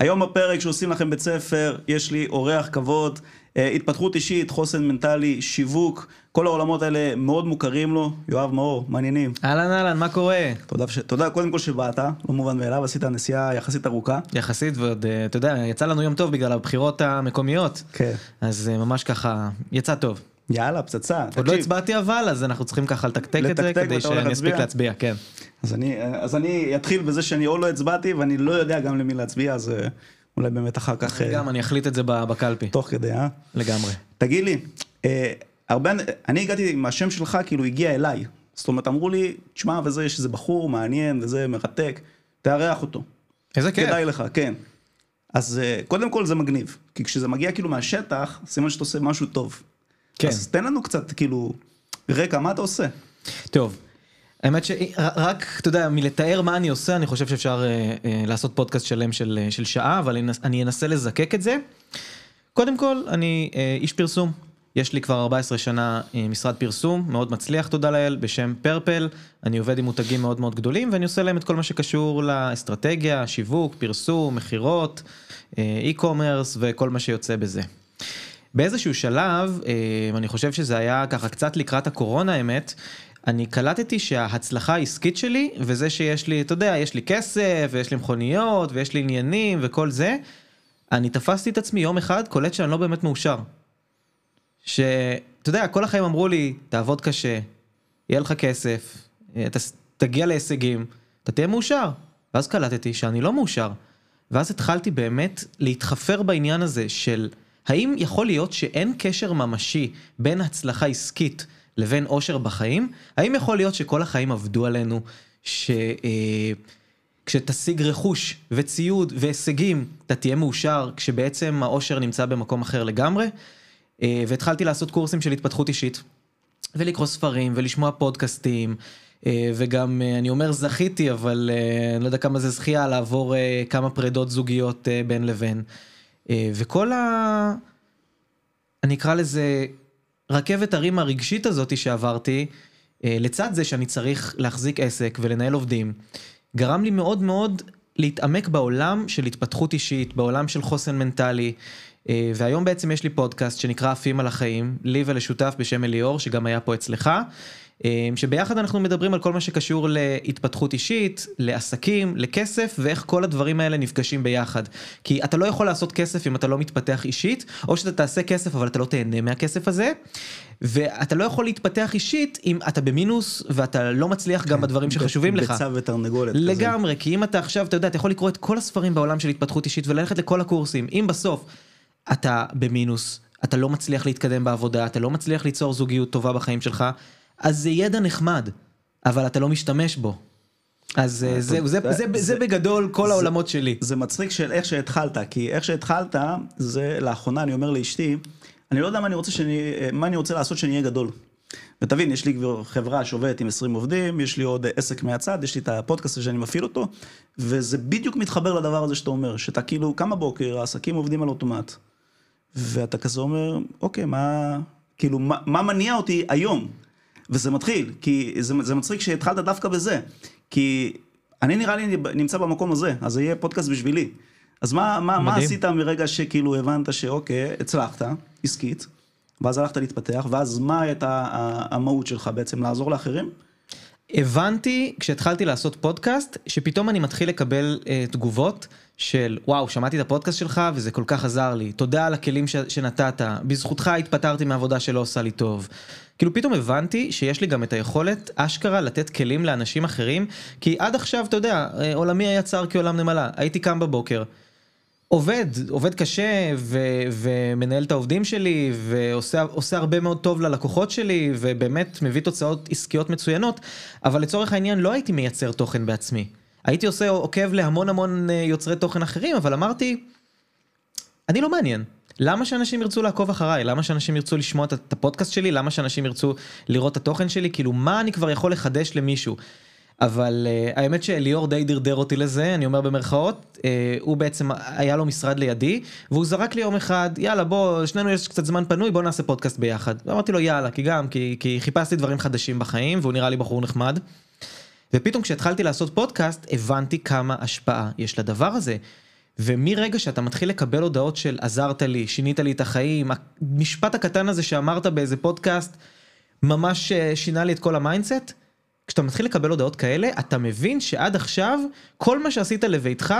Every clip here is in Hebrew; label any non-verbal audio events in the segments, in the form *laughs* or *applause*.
היום בפרק שעושים לכם בית ספר, יש לי אורח כבוד, אה, התפתחות אישית, חוסן מנטלי, שיווק, כל העולמות האלה מאוד מוכרים לו. יואב מאור, מעניינים. אהלן אהלן, מה קורה? תודה, ש... תודה קודם כל שבאת, לא מובן מאליו, עשית נסיעה יחסית ארוכה. יחסית, ועוד, אה, אתה יודע, יצא לנו יום טוב בגלל הבחירות המקומיות. כן. אז אה, ממש ככה, יצא טוב. יאללה, פצצה. עוד לא הצבעתי אבל, אז אנחנו צריכים ככה לתקתק את זה, כדי שאני אספיק להצביע? כן. אז אני, אתחיל בזה שאני או לא הצבעתי ואני לא יודע גם למי להצביע, אז אה, אולי באמת אחר כך, אה, גם אני אחליט את זה בקלפי, תוך כדי, אה? לגמרי. תגיד לי, אה, הרבה, אני הגעתי עם השם שלך, כאילו הגיע אליי. זאת אומרת, אמרו לי, תשמע, וזה, יש איזה בחור מעניין וזה מרתק, תארח אותו. איזה כיף. כדאי לך, כן. אז קודם כל זה מגניב, כי כשזה מגיע כאילו מהשטח, סימן שאתה עושה משהו טוב. כן. אז תן לנו קצת, כאילו, רקע, מה אתה עושה? טוב. האמת שרק, אתה יודע, מלתאר מה אני עושה, אני חושב שאפשר אה, אה, לעשות פודקאסט שלם של, אה, של שעה, אבל אני, אנס- אני אנסה לזקק את זה. קודם כל, אני אה, איש פרסום. יש לי כבר 14 שנה אה, משרד פרסום, מאוד מצליח, תודה לאל, בשם פרפל. אני עובד עם מותגים מאוד מאוד גדולים, ואני עושה להם את כל מה שקשור לאסטרטגיה, שיווק, פרסום, מכירות, e-commerce וכל מה שיוצא בזה. באיזשהו שלב, אה, אני חושב שזה היה ככה קצת לקראת הקורונה האמת, אני קלטתי שההצלחה העסקית שלי, וזה שיש לי, אתה יודע, יש לי כסף, ויש לי מכוניות, ויש לי עניינים וכל זה, אני תפסתי את עצמי יום אחד, קולט שאני לא באמת מאושר. שאתה יודע, כל החיים אמרו לי, תעבוד קשה, יהיה לך כסף, אה, ת, תגיע להישגים, אתה תהיה מאושר. ואז קלטתי שאני לא מאושר. ואז התחלתי באמת להתחפר בעניין הזה של האם יכול להיות שאין קשר ממשי בין הצלחה עסקית לבין אושר בחיים? האם יכול להיות שכל החיים עבדו עלינו, ש... אה, רכוש וציוד והישגים, אתה תהיה מאושר, כשבעצם האושר נמצא במקום אחר לגמרי. אה, והתחלתי לעשות קורסים של התפתחות אישית, ולקרוא ספרים, ולשמוע פודקאסטים, אה, וגם, אני אומר זכיתי, אבל אני לא יודע כמה זה זכייה, לעבור כמה פרידות זוגיות בין לבין. אה, וכל ה... אני אקרא לזה רכבת הרים הרגשית הזאתי שעברתי, אה, לצד זה שאני צריך להחזיק עסק ולנהל עובדים, גרם לי מאוד מאוד להתעמק בעולם של התפתחות אישית, בעולם של חוסן מנטלי. אה, והיום בעצם יש לי פודקאסט שנקרא עפים על החיים, לי ולשותף בשם אליאור, שגם היה פה אצלך. אה, שביחד אנחנו מדברים על כל מה שקשור להתפתחות אישית, לעסקים, לכסף, ואיך כל הדברים האלה נפגשים ביחד. כי אתה לא יכול לעשות כסף אם אתה לא מתפתח אישית, או שאתה תעשה כסף אבל אתה לא תהנה מהכסף הזה, ואתה לא יכול להתפתח אישית אם אתה במינוס ואתה לא מצליח גם בדברים שחשובים לך. ביצה ותרנגולת. כזה. לגמרי, כי אם אתה עכשיו, אתה יודע, אתה יכול לקרוא את כל הספרים בעולם של התפתחות אישית וללכת לכל הקורסים. אם בסוף אתה במינוס, אתה לא מצליח להתקדם בעבודה, אתה לא מצליח ליצור זוגיות טובה בחיים שלך, אז זה ידע נחמד, אבל אתה לא משתמש בו. אז אה, זהו, זה, זה, זה, זה בגדול כל זה- העולמות שלי. זה מצחיק של איך שהתחלת, כי איך שהתחלת, זה לאחרונה אני אומר לאשתי, אני לא יודע מה אני רוצה, שאני, מה אני רוצה לעשות שאני אהיה גדול. ותבין, יש לי כבר חברה שעובדת עם 20 עובדים, יש לי עוד עסק מהצד, יש לי את הפודקאסט הזה שאני מפעיל אותו, וזה בדיוק מתחבר לדבר הזה שאתה אומר, שאתה כאילו קם בבוקר, העסקים עובדים על אוטומט, ואתה כזה אומר, אוקיי, מה, כאילו, מה, מה מניע אותי היום? וזה מתחיל, כי זה, זה מצחיק שהתחלת דווקא בזה, כי אני נראה לי נמצא במקום הזה, אז זה יהיה פודקאסט בשבילי. אז מה, מה, מה. עשית מרגע שכאילו הבנת שאוקיי, הצלחת, עסקית, ואז הלכת להתפתח, ואז מה הייתה המהות שלך בעצם, לעזור לאחרים? הבנתי כשהתחלתי לעשות פודקאסט שפתאום אני מתחיל לקבל אה, תגובות של וואו שמעתי את הפודקאסט שלך וזה כל כך עזר לי תודה על הכלים ש- שנתת בזכותך התפטרתי מעבודה שלא עושה לי טוב. כאילו פתאום הבנתי שיש לי גם את היכולת אשכרה לתת כלים לאנשים אחרים כי עד עכשיו אתה יודע אה, עולמי היה צר כעולם נמלה הייתי קם בבוקר. עובד, עובד קשה ו- ומנהל את העובדים שלי ועושה עושה הרבה מאוד טוב ללקוחות שלי ובאמת מביא תוצאות עסקיות מצוינות, אבל לצורך העניין לא הייתי מייצר תוכן בעצמי. הייתי עושה עוקב להמון המון אה, יוצרי תוכן אחרים, אבל אמרתי, אני לא מעניין. למה שאנשים ירצו לעקוב אחריי? למה שאנשים ירצו לשמוע את הפודקאסט שלי? למה שאנשים ירצו לראות את התוכן שלי? כאילו, מה אני כבר יכול לחדש למישהו? אבל uh, האמת שאליאור די דרדר אותי לזה, אני אומר במרכאות, uh, הוא בעצם, היה לו משרד לידי, והוא זרק לי יום אחד, יאללה בוא, שנינו יש קצת זמן פנוי, בוא נעשה פודקאסט ביחד. ואמרתי לו יאללה, כי גם, כי, כי חיפשתי דברים חדשים בחיים, והוא נראה לי בחור נחמד. ופתאום כשהתחלתי לעשות פודקאסט, הבנתי כמה השפעה יש לדבר הזה. ומרגע שאתה מתחיל לקבל הודעות של עזרת לי, שינית לי את החיים, המשפט הקטן הזה שאמרת באיזה פודקאסט, ממש אה, שינה לי את כל ה mindset, כשאתה מתחיל לקבל הודעות כאלה, אתה מבין שעד עכשיו, כל מה שעשית לביתך,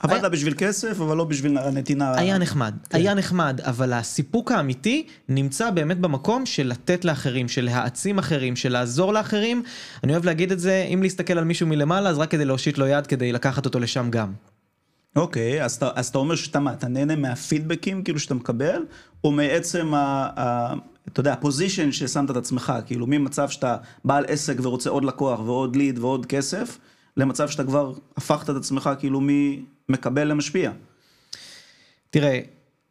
עבדת בשביל כסף, אבל לא בשביל הנתינה. היה נחמד, כן. היה נחמד, אבל הסיפוק האמיתי נמצא באמת במקום של לתת לאחרים, של להעצים אחרים, של לעזור לאחרים. אני אוהב להגיד את זה, אם להסתכל על מישהו מלמעלה, אז רק כדי להושיט לו יד כדי לקחת אותו לשם גם. אוקיי, אז, אתה, אז אתה אומר שאתה מה, אתה נהנה מהפידבקים כאילו שאתה מקבל, או מעצם ה... ה אתה יודע, ה position ששמת את עצמך, כאילו ממצב שאתה בעל עסק ורוצה עוד לקוח ועוד lead ועוד כסף, למצב שאתה כבר הפכת את עצמך כאילו ממקבל למשפיע. תראה,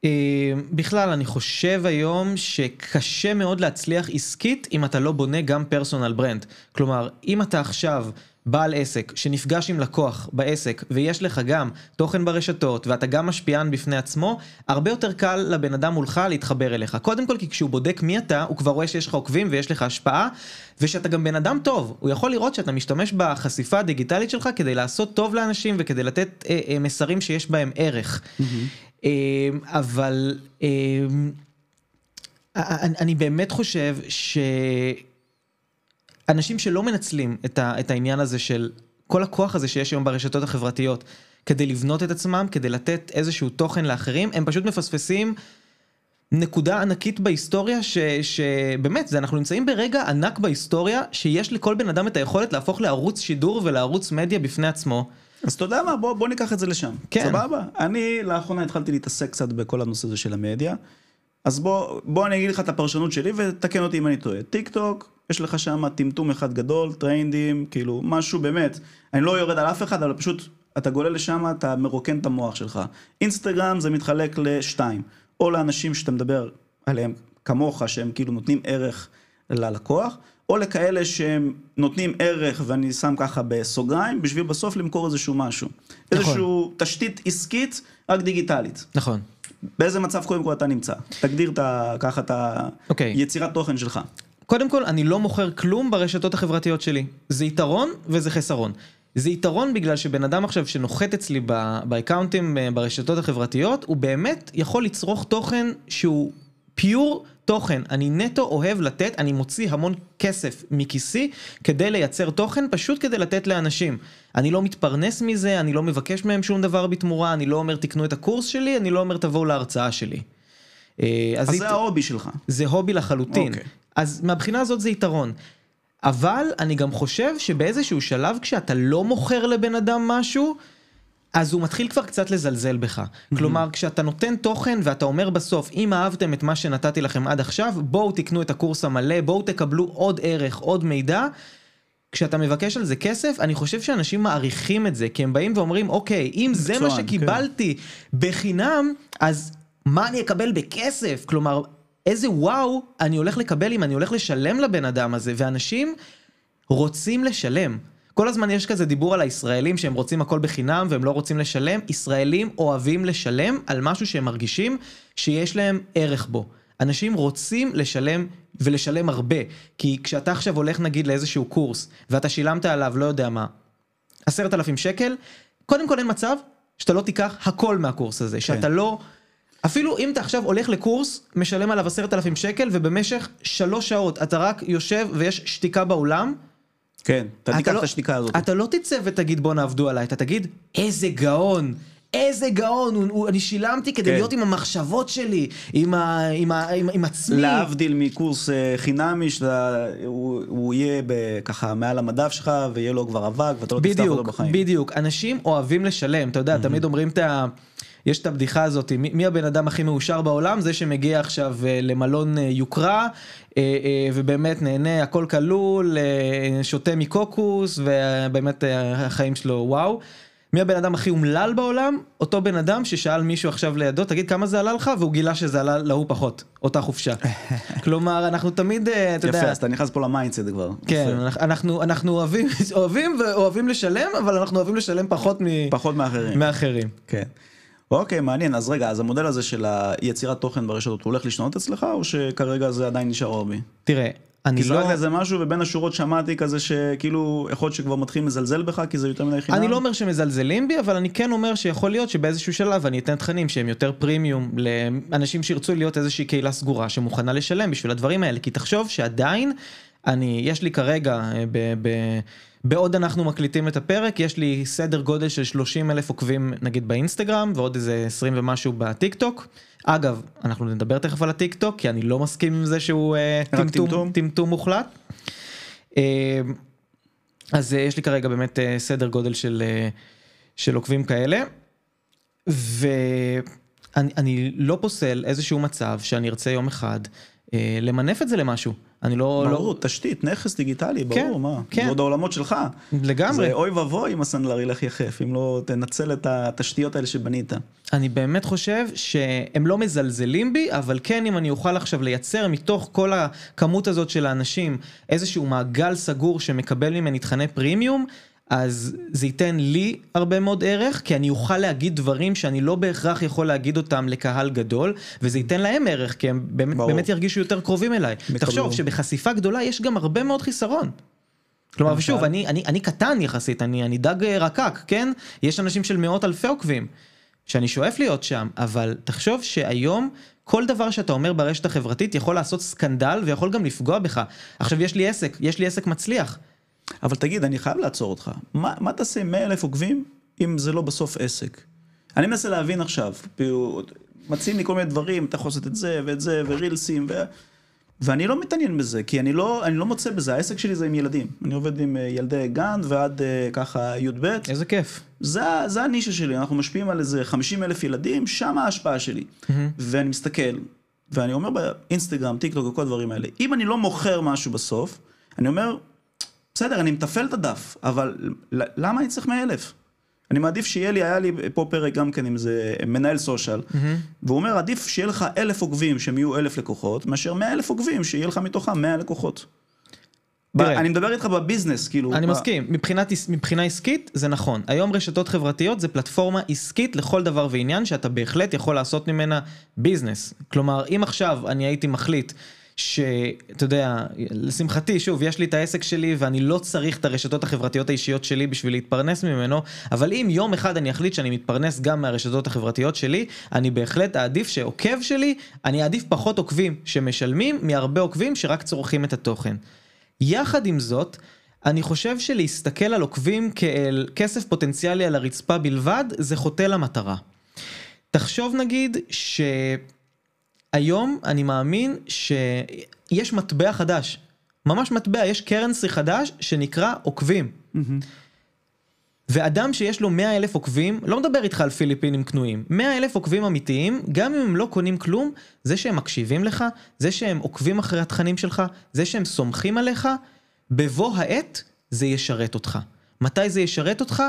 אה, בכלל אני חושב היום שקשה מאוד להצליח עסקית אם אתה לא בונה גם personal brand. כלומר, אם אתה עכשיו בעל עסק שנפגש עם לקוח בעסק ויש לך גם תוכן ברשתות ואתה גם משפיען בפני עצמו, הרבה יותר קל לבן אדם מולך להתחבר אליך. קודם כל כי כשהוא בודק מי אתה, הוא כבר רואה שיש לך עוקבים ויש לך השפעה ושאתה גם בן אדם טוב. הוא יכול לראות שאתה משתמש בחשיפה הדיגיטלית שלך כדי לעשות טוב לאנשים וכדי לתת אה, אה, מסרים שיש בהם ערך. Mm-hmm. אה, אבל אה, אני, אני באמת חושב ש... אנשים שלא מנצלים את, ה, את העניין הזה של כל הכוח הזה שיש היום ברשתות החברתיות כדי לבנות את עצמם, כדי לתת איזשהו תוכן לאחרים, הם פשוט מפספסים נקודה ענקית בהיסטוריה ש, שבאמת, זה, אנחנו נמצאים ברגע ענק בהיסטוריה שיש לכל בן אדם את היכולת להפוך לערוץ שידור ולערוץ מדיה בפני עצמו. אז אתה יודע מה, בוא, בוא ניקח את זה לשם. כן. סבבה? אני לאחרונה התחלתי להתעסק קצת בכל הנושא הזה של המדיה. אז בוא, בוא אני אגיד לך את הפרשנות שלי ותקן אותי אם אני טועה. טיק טוק, יש לך שם טמטום אחד גדול, טרנדים, כאילו משהו באמת, אני לא יורד על אף אחד, אבל פשוט אתה גולל לשם, אתה מרוקן את המוח שלך. אינסטגרם זה מתחלק לשתיים, או לאנשים שאתה מדבר עליהם כמוך, שהם כאילו נותנים ערך ללקוח, או לכאלה שהם נותנים ערך, ואני שם ככה בסוגריים, בשביל בסוף למכור איזשהו משהו. נכון. איזשהו תשתית עסקית, רק דיגיטלית. נכון. באיזה מצב קודם כל אתה נמצא? תגדיר את ה, ככה את okay. תוכן שלך. קודם כל, אני לא מוכר כלום ברשתות החברתיות שלי. זה יתרון וזה חסרון. זה יתרון בגלל שבן אדם עכשיו שנוחת אצלי באקאונטים אה, ברשתות החברתיות, הוא באמת יכול לצרוך תוכן שהוא פיור תוכן. אני נטו אוהב לתת, אני מוציא המון כסף מכיסי כדי לייצר תוכן, פשוט כדי לתת לאנשים. אני לא מתפרנס מזה, אני לא מבקש מהם שום דבר בתמורה, אני לא אומר תקנו את הקורס שלי, אני לא אומר תבואו להרצאה שלי. אה, אז, אז זה ההובי שלך. זה הובי לחלוטין. Okay. אז מהבחינה הזאת זה יתרון. אבל אני גם חושב שבאיזשהו שלב כשאתה לא מוכר לבן אדם משהו, אז הוא מתחיל כבר קצת לזלזל בך. Mm-hmm. כלומר, כשאתה נותן תוכן ואתה אומר בסוף, אם אהבתם את מה שנתתי לכם עד עכשיו, בואו תקנו את הקורס המלא, בואו תקבלו עוד ערך, עוד מידע. כשאתה מבקש על זה כסף, אני חושב שאנשים מעריכים את זה, כי הם באים ואומרים, אוקיי, אם זה מה שקיבלתי כן. בחינם, אז מה אני אקבל בכסף? כלומר, איזה וואו אני הולך לקבל אם אני הולך לשלם לבן אדם הזה, ואנשים רוצים לשלם. כל הזמן יש כזה דיבור על הישראלים שהם רוצים הכל בחינם והם לא רוצים לשלם. ישראלים אוהבים לשלם על משהו שהם מרגישים שיש להם ערך בו. אנשים רוצים לשלם ולשלם הרבה. כי כשאתה עכשיו הולך נגיד לאיזשהו קורס ואתה שילמת עליו לא יודע מה, עשרת אלפים שקל, קודם כל אין מצב שאתה לא תיקח הכל מהקורס הזה, כן. שאתה לא... אפילו אם אתה עכשיו הולך לקורס, משלם עליו עשרת אלפים שקל, ובמשך שלוש שעות אתה רק יושב ויש שתיקה באולם. כן, אתה תיקח לא, את השתיקה הזאת. אתה לא תצא ותגיד בוא נעבדו עליי, אתה תגיד איזה גאון. איזה גאון, הוא, הוא, אני שילמתי כדי כן. להיות עם המחשבות שלי, עם, ה, עם, ה, עם, עם עצמי. להבדיל מקורס אה, חינמי, שהוא יהיה ככה מעל המדף שלך, ויהיה לו כבר אבק, ואתה לא תפתח אותו בחיים. בדיוק, אנשים אוהבים לשלם, אתה יודע, mm-hmm. תמיד אומרים את ה... יש את הבדיחה הזאת, מי, מי הבן אדם הכי מאושר בעולם? זה שמגיע עכשיו אה, למלון אה, יוקרה, אה, ובאמת נהנה, הכל כלול, שותה מקוקוס, ובאמת החיים שלו וואו. מי הבן אדם הכי אומלל בעולם? אותו בן אדם ששאל מישהו עכשיו לידו, תגיד כמה זה עלה לך? והוא גילה שזה עלה להוא פחות, אותה חופשה. *laughs* כלומר, אנחנו תמיד, אתה יודע... יפה, אז אתה נכנס פה ל mindset כבר. כן, אנחנו, אנחנו אוהבים, אוהבים ואוהבים לשלם, אבל אנחנו אוהבים לשלם פחות מ... פחות מאחרים. מאחרים. כן. אוקיי, מעניין. אז רגע, אז המודל הזה של היצירת תוכן ברשתות, הוא הולך לשנות אצלך, או שכרגע זה עדיין נשאר אורבי? תראה, אני כי לא... זרקת איזה משהו ובין השורות שמעתי כזה שכאילו יכול להיות שכבר מתחיל לזלזל בך כי זה יותר מדי חינם. אני לא אומר שמזלזלים בי, אבל אני כן אומר שיכול להיות שבאיזשהו שלב אני אתן תכנים שהם יותר פרימיום לאנשים שירצו להיות איזושהי קהילה סגורה שמוכנה לשלם בשביל הדברים האלה. כי תחשוב שעדיין, אני, יש לי כרגע, אה, ב, ב, בעוד אנחנו מקליטים את הפרק, יש לי סדר גודל של 30 אלף עוקבים נגיד באינסטגרם ועוד איזה 20 ומשהו בטיק טוק. אגב, אנחנו נדבר תכף על הטיק טוק, כי אני לא מסכים עם זה שהוא אה, טמטום, מוחלט. אה, אז אה, יש לי כרגע באמת סדר גודל של, של עוקבים כאלה. ואני אני לא פוסל איזשהו מצב שאני ארצה יום אחד למנף את זה למשהו. אני לא... ברור, לא תשתית, נכס דיגיטלי, כן, ברור, מה? כן. זה עוד העולמות שלך. לגמרי. זה אוי ואבוי אם הסנדלר ילך יחף, אם לא תנצל את התשתיות האלה שבנית. אני באמת חושב שהם לא מזלזלים בי, אבל כן אם אני אוכל עכשיו לייצר מתוך כל הכמות הזאת של האנשים איזשהו מעגל סגור שמקבל ממני תכני פרימיום, אז זה ייתן לי הרבה מאוד ערך, כי אני אוכל להגיד דברים שאני לא בהכרח יכול להגיד אותם לקהל גדול, וזה ייתן להם ערך, כי הם באמת. באמת ירגישו יותר קרובים אליי. יקבלו. תחשוב שבחשיפה גדולה יש גם הרבה מאוד חיסרון. כלומר? ושוב, אני, אני, אני קטן יחסית, אני, אני דג אה, רקק, כן? יש אנשים של מאות אלפי עוקבים, שאני שואף להיות שם, אבל תחשוב שהיום כל דבר שאתה אומר ברשת החברתית יכול לעשות סקנדל ויכול גם לפגוע בך. עכשיו יש לי עסק, יש לי עסק מצליח. אבל תגיד, אני חייב לעצור אותך. מה, מה תעשה עם 100 אלף עוקבים אם זה לא בסוף עסק? אני מנסה להבין עכשיו, כאילו, מציעים לי כל מיני דברים, אתה יכול לעשות את זה ואת זה, ורילסים, ו... ואני לא מתעניין בזה, כי אני לא, אני לא מוצא בזה, העסק שלי זה עם ילדים. אני עובד עם אה, ילדי גן ועד אה, ככה י"ב. איזה כיף. זה, זה הנישה שלי, אנחנו משפיעים על איזה 50 אלף ילדים, שם ההשפעה שלי. ואני מסתכל, ואני אומר באינסטגרם, טיק טוק וכל הדברים האלה, אם אני לא מוכר משהו בסוף, אני אומר, בסדר, אני מתפעל את הדף, אבל למה אני צריך 100 אלף? אני מעדיף שיהיה לי, היה לי פה פרק גם כן עם איזה מנהל סושיאל, והוא אומר, עדיף שיהיה לך אלף עוקבים שהם יהיו אלף לקוחות, מאשר 100 אלף עוקבים שיהיה לך מתוכם 100 לקוחות. תראה. אני מדבר איתך בביזנס, כאילו... אני ב- מסכים, מבחינת, מבחינה עסקית זה נכון. היום רשתות חברתיות זה פלטפורמה עסקית לכל דבר ועניין שאתה בהחלט יכול לעשות ממנה ביזנס. כלומר, אם עכשיו אני הייתי מחליט שאתה יודע, לשמחתי, שוב, יש לי את העסק שלי ואני לא צריך את הרשתות החברתיות האישיות שלי בשביל להתפרנס ממנו, אבל אם יום אחד אני אחליט שאני מתפרנס גם מהרשתות החברתיות שלי, אני בהחלט אעדיף שעוקב שלי, אני אעדיף פחות עוקבים שמשלמים מהרבה עוקבים שרק צורכים את התוכן. יחד עם זאת, אני חושב שלהסתכל על עוקבים כאל כסף פוטנציאלי על הרצפה בלבד, זה חוטא למטרה. תחשוב נגיד שהיום אני מאמין שיש מטבע חדש, ממש מטבע, יש קרנסי חדש שנקרא עוקבים. ואדם שיש לו 100 אלף עוקבים, לא מדבר איתך על פיליפינים קנויים, 100 אלף עוקבים אמיתיים, גם אם הם לא קונים כלום, זה שהם מקשיבים לך, זה שהם עוקבים אחרי התכנים שלך, זה שהם סומכים עליך, בבוא העת זה ישרת אותך. מתי זה ישרת אותך?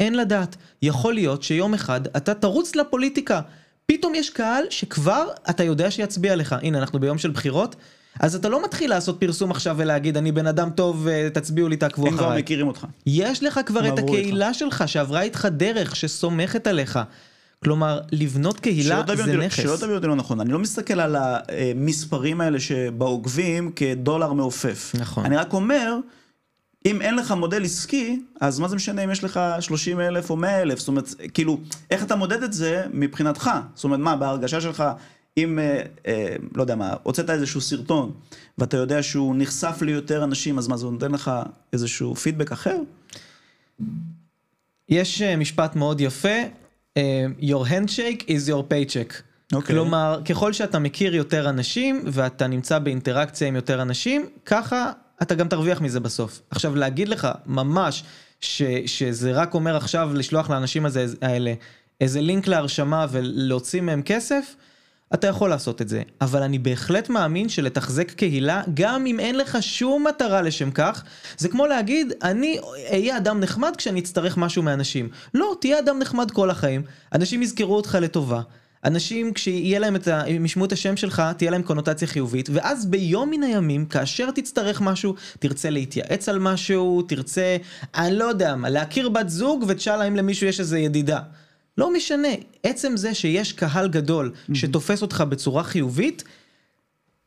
אין לדעת. יכול להיות שיום אחד אתה תרוץ לפוליטיקה. פתאום יש קהל שכבר אתה יודע שיצביע לך. הנה, אנחנו ביום של בחירות, אז אתה לא מתחיל לעשות פרסום עכשיו ולהגיד, אני בן אדם טוב, אה, תצביעו לי, תעקבו הם כבר אחריי. מכירים אותך. יש לך כבר את הקהילה שלך שעברה איתך דרך, שסומכת עליך. כלומר, לבנות קהילה זה אותי- נכס. שלא תבין אותי לא נכון, אני לא מסתכל על המספרים האלה שבעוקבים כדולר מעופף. נכון. אני רק אומר, אם אין לך מודל עסקי, אז מה זה משנה אם יש לך 30 אלף או 100 אלף? זאת אומרת, כאילו, איך אתה מודד את זה מבחינתך? זאת אומרת, מה, בהרגשה שלך, אם, אה, אה, לא יודע מה, הוצאת איזשהו סרטון, ואתה יודע שהוא נחשף ליותר אנשים, אז מה, זה נותן לך איזשהו פידבק אחר? יש אה, משפט מאוד יפה, אה, your handshake is your paycheck. אוקיי. כלומר, ככל שאתה מכיר יותר אנשים ואתה נמצא באינטראקציה עם יותר אנשים, ככה אתה גם תרוויח מזה בסוף. עכשיו, להגיד לך ממש ש, שזה רק אומר עכשיו לשלוח לאנשים הזה, האלה איזה לינק להרשמה ולהוציא מהם כסף, אתה יכול לעשות את זה. אבל אני בהחלט מאמין שלתחזק קהילה, גם אם אין לך שום מטרה לשם כך, זה כמו להגיד, אני אהיה אדם נחמד כשאני אצטרך משהו מאנשים. לא, תהיה אדם נחמד כל החיים, אנשים יזכרו אותך לטובה. אנשים, כשיהיה להם את ה... אם ישמעו את השם שלך, תהיה להם קונוטציה חיובית, ואז ביום מן הימים, כאשר תצטרך משהו, תרצה להתייעץ על משהו, תרצה, אני לא יודע מה, להכיר בת זוג ותשאל האם למישהו יש איזה ידידה. לא משנה, עצם זה שיש קהל גדול שתופס אותך בצורה חיובית,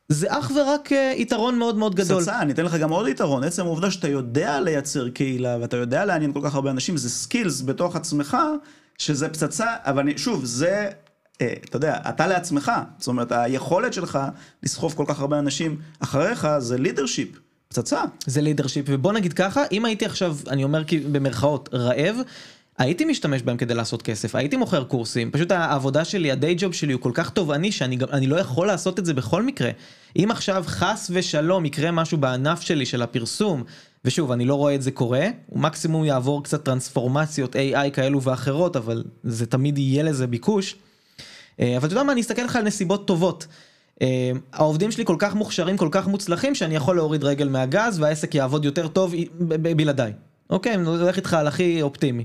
זה אך ורק אה, יתרון מאוד מאוד גדול. פצצה, אני אתן לך גם עוד יתרון, עצם העובדה שאתה יודע לייצר קהילה ואתה יודע לעניין כל כך הרבה אנשים, זה skills בתוך עצמך, שזה פצצה, אבל אני, שוב, זה, אתה יודע, אתה לעצמך, זאת אומרת, היכולת שלך לסחוב כל כך הרבה אנשים אחריך, זה לידרשיפ, פצצה. זה לידרשיפ, ובוא נגיד ככה, אם הייתי עכשיו, אני אומר כי במרכאות, רעב, הייתי משתמש בהם כדי לעשות כסף, הייתי מוכר קורסים, פשוט העבודה שלי, הדיי ג'וב שלי הוא כל כך תובעני שאני גם, אני לא יכול לעשות את זה בכל מקרה. אם עכשיו חס ושלום יקרה משהו בענף שלי של הפרסום, ושוב, אני לא רואה את זה קורה, הוא מקסימום יעבור קצת טרנספורמציות AI כאלו ואחרות, אבל זה תמיד יהיה לזה ביקוש. אה, אבל אתה יודע מה, אני אסתכל לך על נסיבות טובות. אה, העובדים שלי כל כך מוכשרים, כל כך מוצלחים, שאני יכול להוריד רגל מהגז והעסק יעבוד יותר טוב בלעדיי. אוקיי, אני הולך איתך על הכי אופטימי.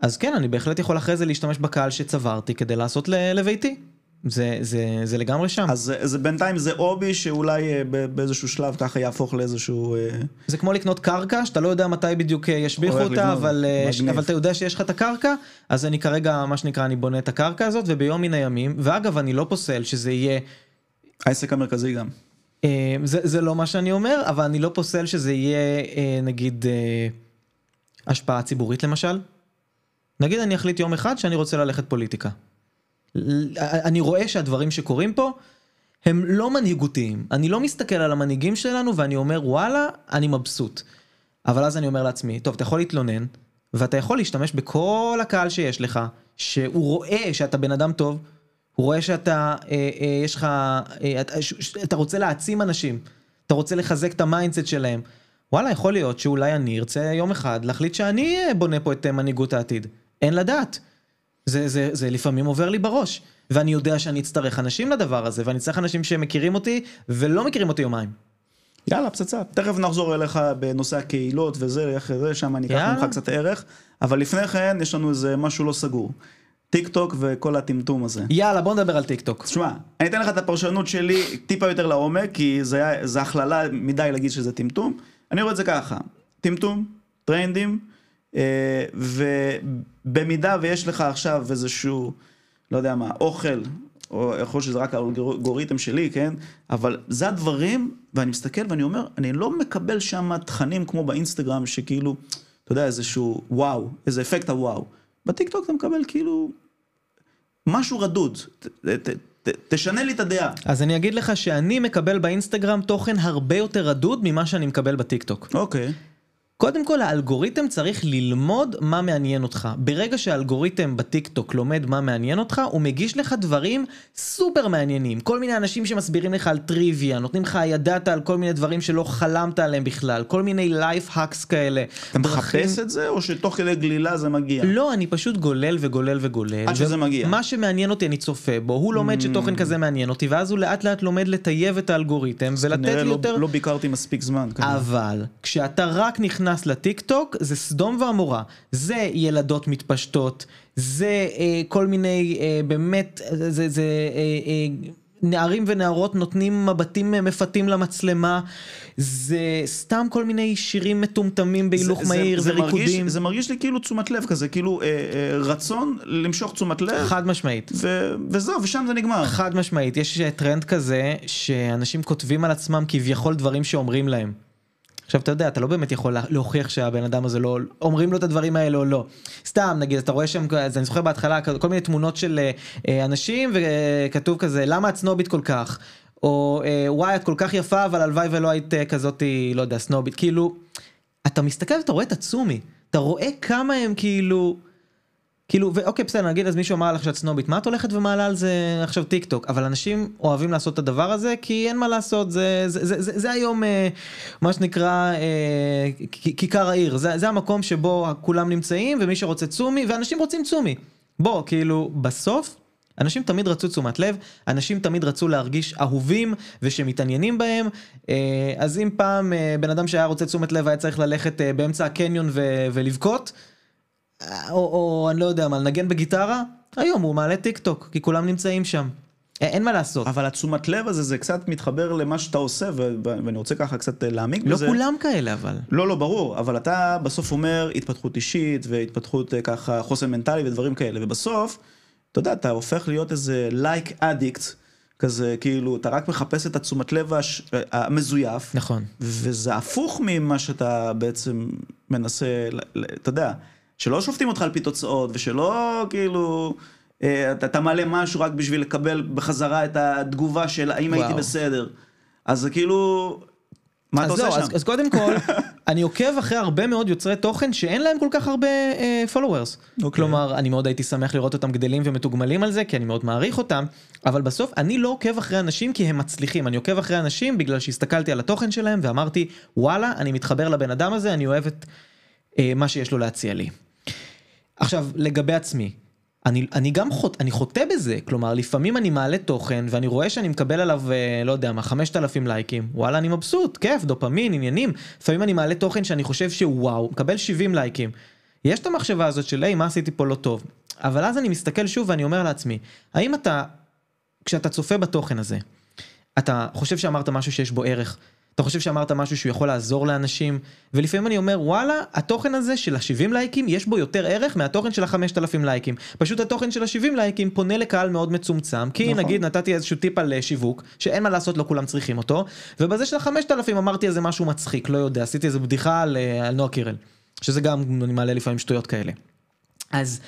אז כן, אני בהחלט יכול אחרי זה להשתמש בקהל שצברתי כדי לעשות לביתי. זה, זה, זה לגמרי שם. אז זה בינתיים זה הובי שאולי אה, באיזשהו שלב ככה יהפוך לאיזשהו... אה, זה כמו לקנות קרקע, שאתה לא יודע מתי בדיוק אה, ישביחו אותה, אבל, אבל אתה יודע שיש לך את הקרקע, אז אני כרגע, מה שנקרא, אני בונה את הקרקע הזאת, וביום מן הימים, ואגב, אני לא פוסל שזה יהיה... העסק המרכזי גם. זה, זה לא מה שאני אומר, אבל אני לא פוסל שזה יהיה, נגיד, השפעה ציבורית למשל. נגיד אני אחליט יום אחד שאני רוצה ללכת פוליטיקה. אני רואה שהדברים שקורים פה הם לא מנהיגותיים. אני לא מסתכל על המנהיגים שלנו ואני אומר וואלה, אני מבסוט. אבל אז אני אומר לעצמי, טוב, אתה יכול להתלונן, ואתה יכול להשתמש בכל הקהל שיש לך, שהוא רואה שאתה בן אדם טוב, הוא רואה שאתה, אה, אה, יש לך, אה, אתה, ש, אתה רוצה להעצים אנשים, אתה רוצה לחזק את ה mindset שלהם. וואלה, יכול להיות שאולי אני ארצה יום אחד להחליט שאני בונה פה את מנהיגות העתיד. אין לדעת. זה, זה, זה לפעמים עובר לי בראש. ואני יודע שאני אצטרך אנשים לדבר הזה, ואני צריך אנשים שמכירים אותי, ולא מכירים אותי יומיים. יאללה, פצצה. תכף נחזור אליך בנושא הקהילות וזה, איך זה, שם אני אקח ממך קצת ערך. אבל לפני כן, יש לנו איזה משהו לא סגור. טיק טוק וכל הטמטום הזה. יאללה, בוא נדבר על טיק טוק. תשמע, אני אתן לך את הפרשנות שלי טיפה יותר לעומק, כי זה, זה הכללה מדי להגיד שזה טמטום. אני רואה את זה ככה, טמטום, טרנדים, ובמידה ויש לך עכשיו איזשהו, לא יודע מה, אוכל, או יכול להיות שזה רק האלגוריתם שלי, כן? אבל זה הדברים, ואני מסתכל ואני אומר, אני לא מקבל שם תכנים כמו באינסטגרם, שכאילו, אתה יודע, איזשהו וואו, איזה אפקט הוואו. בטיקטוק אתה מקבל כאילו משהו רדוד. ת, ת, ת, תשנה לי את הדעה. אז אני אגיד לך שאני מקבל באינסטגרם תוכן הרבה יותר רדוד ממה שאני מקבל בטיקטוק. אוקיי. Okay. קודם כל האלגוריתם צריך ללמוד מה מעניין אותך. ברגע שהאלגוריתם בטיק טוק לומד מה מעניין אותך, הוא מגיש לך דברים סופר מעניינים. כל מיני אנשים שמסבירים לך על טריוויה, נותנים לך ידע על כל מיני דברים שלא חלמת עליהם בכלל, כל מיני life hacks כאלה. אתה דרכים... מחפש את זה או שתוך כדי גלילה זה מגיע? לא, אני פשוט גולל וגולל וגולל. עד שזה מגיע. מה שמעניין אותי אני צופה בו, הוא לומד mm. שתוכן כזה מעניין אותי, ואז הוא לאט לאט לומד לטייב את האלגוריתם ולתת לי לא, יותר... לא ביקרתי מספיק זמן. אבל, כשאתה רק נכנס נכנס לטיק טוק זה סדום ועמורה, זה ילדות מתפשטות, זה אה, כל מיני אה, באמת, זה, זה אה, אה, נערים ונערות נותנים מבטים מפתים למצלמה, זה סתם כל מיני שירים מטומטמים בהילוך מהיר זה, וריקודים. זה מרגיש, זה מרגיש לי כאילו תשומת לב כזה, כאילו אה, אה, רצון למשוך תשומת לב. חד משמעית. ו, וזהו, ושם זה נגמר. חד משמעית, יש טרנד כזה שאנשים כותבים על עצמם כביכול דברים שאומרים להם. עכשיו אתה יודע, אתה לא באמת יכול להוכיח שהבן אדם הזה לא, אומרים לו את הדברים האלה או לא. סתם, נגיד, אתה רואה שם, אז אני זוכר בהתחלה כל מיני תמונות של אה, אנשים וכתוב כזה, למה את סנובית כל כך? או אה, וואי, את כל כך יפה, אבל הלוואי ולא היית אה, כזאתי, לא יודע, סנובית. כאילו, אתה מסתכל ואתה רואה את הצומי, אתה רואה כמה הם כאילו... כאילו, ואוקיי, בסדר, נגיד אז מישהו אמר לך שאת סנובית, מה את הולכת ומעלה על זה עכשיו טיק טוק? אבל אנשים אוהבים לעשות את הדבר הזה, כי אין מה לעשות, זה, זה, זה, זה, זה היום אה, מה שנקרא אה, כיכר העיר, זה, המקום שבו כולם נמצאים, ומי שרוצה צומי, ואנשים רוצים צומי. בוא, כאילו, בסוף, אנשים תמיד רצו תשומת לב, אנשים תמיד רצו להרגיש אהובים ושמתעניינים בהם, אה, אז אם פעם אה, בן אדם שהיה רוצה תשומת לב היה צריך ללכת אה, באמצע הקניון ולבכות, או, או אני לא יודע מה, לנגן בגיטרה, היום הוא מעלה טיק טוק, כי כולם נמצאים שם. אין מה לעשות. אבל התשומת לב הזה, זה קצת מתחבר למה שאתה עושה, ואני רוצה ככה קצת אה, להעמיק לא בזה. לא כולם כאלה אבל. לא, לא, ברור, אבל אתה בסוף אומר התפתחות אישית, והתפתחות אה, ככה חוסן מנטלי ודברים כאלה, ובסוף, אתה יודע, אתה הופך להיות איזה לייק like אדיקט, כזה, כאילו, אתה רק מחפש את התשומת לב הש... המזויף. נכון. וזה הפוך ממה שאתה בעצם מנסה, אתה יודע, שלא שופטים אותך על פי תוצאות, ושלא כאילו, אה, אתה, אתה מעלה משהו רק בשביל לקבל בחזרה את התגובה של האם הייתי. בסדר. אז כאילו, מה אתה עושה זהו, שם? אז, אז קודם כל, *laughs* אני עוקב אחרי הרבה מאוד יוצרי תוכן שאין להם כל כך הרבה uh, followers. אוקיי. כלומר, אני מאוד הייתי שמח לראות אותם גדלים ומתוגמלים על זה, כי אני מאוד מעריך אותם, אבל בסוף אני לא עוקב אחרי אנשים כי הם מצליחים, אני עוקב אחרי אנשים בגלל שהסתכלתי על התוכן שלהם ואמרתי, וואלה, אני מתחבר לבן אדם הזה, אני אוהב את uh, מה שיש לו להציע לי. עכשיו, לגבי עצמי, אני, אני גם חוט, אני חוטא בזה, כלומר לפעמים אני מעלה תוכן ואני רואה שאני מקבל עליו, אה, לא יודע מה, 5,000 לייקים, וואלה אני מבסוט, כיף, דופמין, עניינים, לפעמים אני מעלה תוכן שאני חושב שוואו, מקבל 70 לייקים. יש את המחשבה הזאת של היי, מה עשיתי פה לא טוב, אבל אז אני מסתכל שוב ואני אומר לעצמי, האם אתה, כשאתה צופה בתוכן הזה, אתה חושב שאמרת משהו שיש בו ערך, אתה חושב שאמרת משהו שהוא יכול לעזור לאנשים, ולפעמים אני אומר וואלה, התוכן הזה של ה-70 לייקים יש בו יותר ערך מהתוכן של ה-5,000 לייקים. פשוט התוכן של ה-70 לייקים פונה לקהל מאוד מצומצם, כי נכון. נגיד נתתי איזשהו טיפ על אה, שיווק, שאין מה לעשות, לא כולם צריכים אותו, ובזה של ה-5,000 אמרתי איזה משהו מצחיק, לא יודע, עשיתי איזה בדיחה על, אה, על נועה קירל, שזה גם, אני מעלה לפעמים שטויות כאלה. אז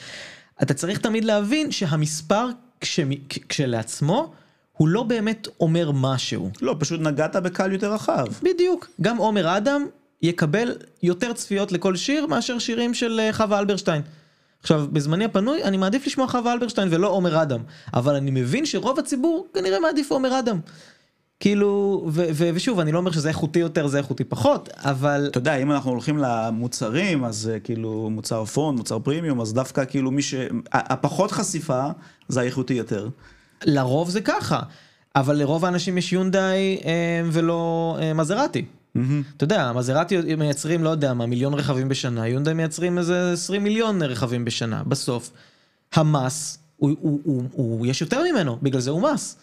אתה צריך תמיד להבין שהמספר כשמ- כ- כשלעצמו, הוא לא באמת אומר משהו. לא, פשוט נגעת בקהל יותר רחב. בדיוק. גם עומר אדם יקבל יותר צפיות לכל שיר מאשר שירים של אה, חווה אלברשטיין. עכשיו, בזמני הפנוי אני מעדיף לשמוע חווה אלברשטיין ולא עומר אדם, אבל אני מבין שרוב הציבור כנראה מעדיף עומר אדם. כאילו, ו- ו- ושוב, אני לא אומר שזה איכותי יותר, זה איכותי פחות, אבל... אתה יודע, אם אנחנו הולכים למוצרים, אז אה, כאילו מוצר פון, מוצר פרימיום, אז דווקא כאילו מי ש... הפחות חשיפה, זה האיכותי יותר. לרוב זה ככה, אבל לרוב האנשים יש יונדאי אה, ולא אה, מזרטי. אתה יודע, מזרטי מייצרים, לא יודע מה, מיליון רכבים בשנה, יונדאי מייצרים איזה 20 מיליון רכבים בשנה. בסוף, המס, הוא, הוא, הוא, הוא, יש יותר ממנו, בגלל זה הוא מס.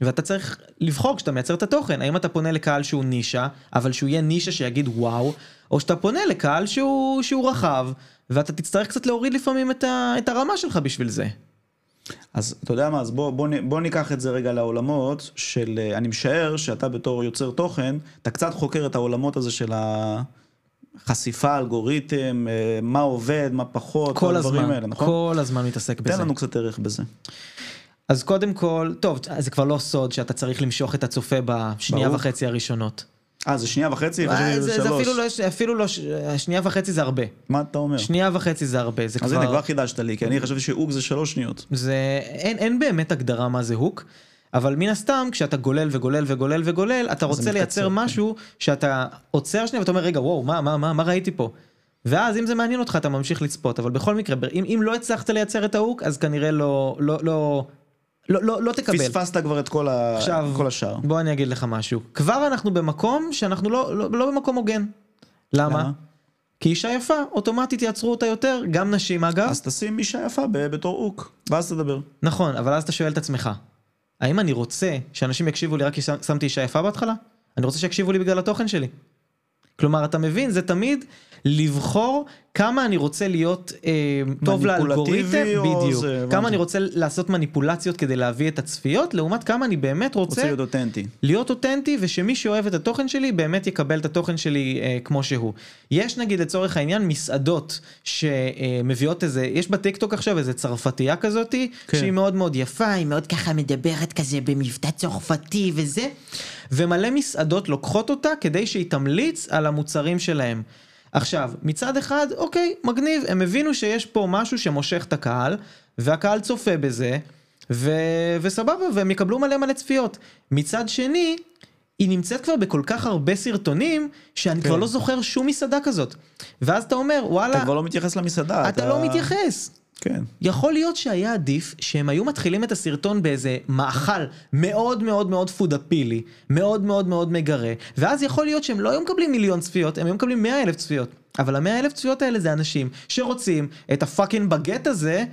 ואתה צריך לבחור כשאתה מייצר את התוכן, האם אתה פונה לקהל שהוא נישה, אבל שהוא יהיה נישה שיגיד וואו, או שאתה פונה לקהל שהוא, שהוא רחב, ואתה תצטרך קצת להוריד לפעמים את, ה, את הרמה שלך בשביל זה. אז אתה יודע מה, אז בוא, בוא, בוא ניקח את זה רגע לעולמות של, אה, אני משער שאתה בתור יוצר תוכן, אתה קצת חוקר את העולמות הזה של החשיפה, אלגוריתם, אה, מה עובד, מה פחות, כל הדברים הזמן, האלה, נכון? כל הזמן מתעסק בזה. תן לנו קצת ערך בזה. אז קודם כל, טוב, זה כבר לא סוד שאתה צריך למשוך את הצופה בשנייה ברור. וחצי הראשונות. אה, זה שנייה וחצי? חשבתי זה, שזה זה שלוש. אפילו לא, אפילו לא, שנייה וחצי זה הרבה. מה אתה אומר? שנייה וחצי זה הרבה, זה אז כבר... הנה, כבר חידשת לי, כי אני חשבתי שאוג זה שלוש שניות. זה, אין, אין באמת הגדרה מה זה הוק, אבל מן הסתם כשאתה גולל וגולל וגולל וגולל, אתה רוצה מתקצר, לייצר כן. משהו שאתה עוצר שנייה ואתה אומר רגע וואו מה, מה, מה, מה ראיתי פה. ואז אם זה מעניין אותך אתה ממשיך לצפות, אבל בכל מקרה אם, אם לא הצלחת לייצר את ההוק אז כנראה לא, לא, לא, לא, לא, לא תקבל. פספסת כבר את כל, ה... עכשיו, כל השאר. בוא אני אגיד לך משהו. כבר אנחנו במקום שאנחנו לא, לא, לא במקום הוגן. למה? למה? כי אישה יפה, אוטומטית יעצרו אותה יותר, גם נשים אגב. אז תשים אישה יפה ב- בתור אוק, ואז תדבר. נכון, אבל אז אתה שואל את עצמך, האם אני רוצה שאנשים יקשיבו לי רק כי שמתי אישה יפה בהתחלה? אני רוצה שיקשיבו לי בגלל התוכן שלי. כלומר, אתה מבין, זה תמיד לבחור כמה אני רוצה להיות אה, טוב לאלגוריתם, בדיוק, זה, כמה הבנתי. אני רוצה לעשות מניפולציות כדי להביא את הצפיות, לעומת כמה אני באמת רוצה, רוצה להיות אותנטי. להיות אותנטי ושמי שאוהב את התוכן שלי באמת יקבל את התוכן שלי אה, כמו שהוא. יש נגיד לצורך העניין מסעדות שמביאות איזה, יש בטיקטוק עכשיו איזה צרפתייה כזאתי, כן. שהיא מאוד מאוד יפה, היא מאוד ככה מדברת כזה במבטא צרפתי וזה, ומלא מסעדות לוקחות אותה כדי שהיא תמליץ על המוצרים שלהם. עכשיו, מצד אחד, אוקיי, מגניב, הם הבינו שיש פה משהו שמושך את הקהל, והקהל צופה בזה, ו... וסבבה, והם יקבלו מלא מלא צפיות. מצד שני, היא נמצאת כבר בכל כך הרבה סרטונים, שאני כן. כבר לא זוכר שום מסעדה כזאת. ואז אתה אומר, וואלה, אתה כבר לא מתייחס למסעדה. אתה לא מתייחס. כן. יכול להיות שהיה עדיף שהם היו מתחילים את הסרטון באיזה מאכל מאוד מאוד מאוד food appeal י, מאוד מאוד מאוד מגרה, ואז יכול להיות שהם לא היו מקבלים מיליון צפיות, הם היו מקבלים מאה אלף צפיות. אבל המאה אלף צפיות האלה זה אנשים שרוצים את ה fucking בגט הזה,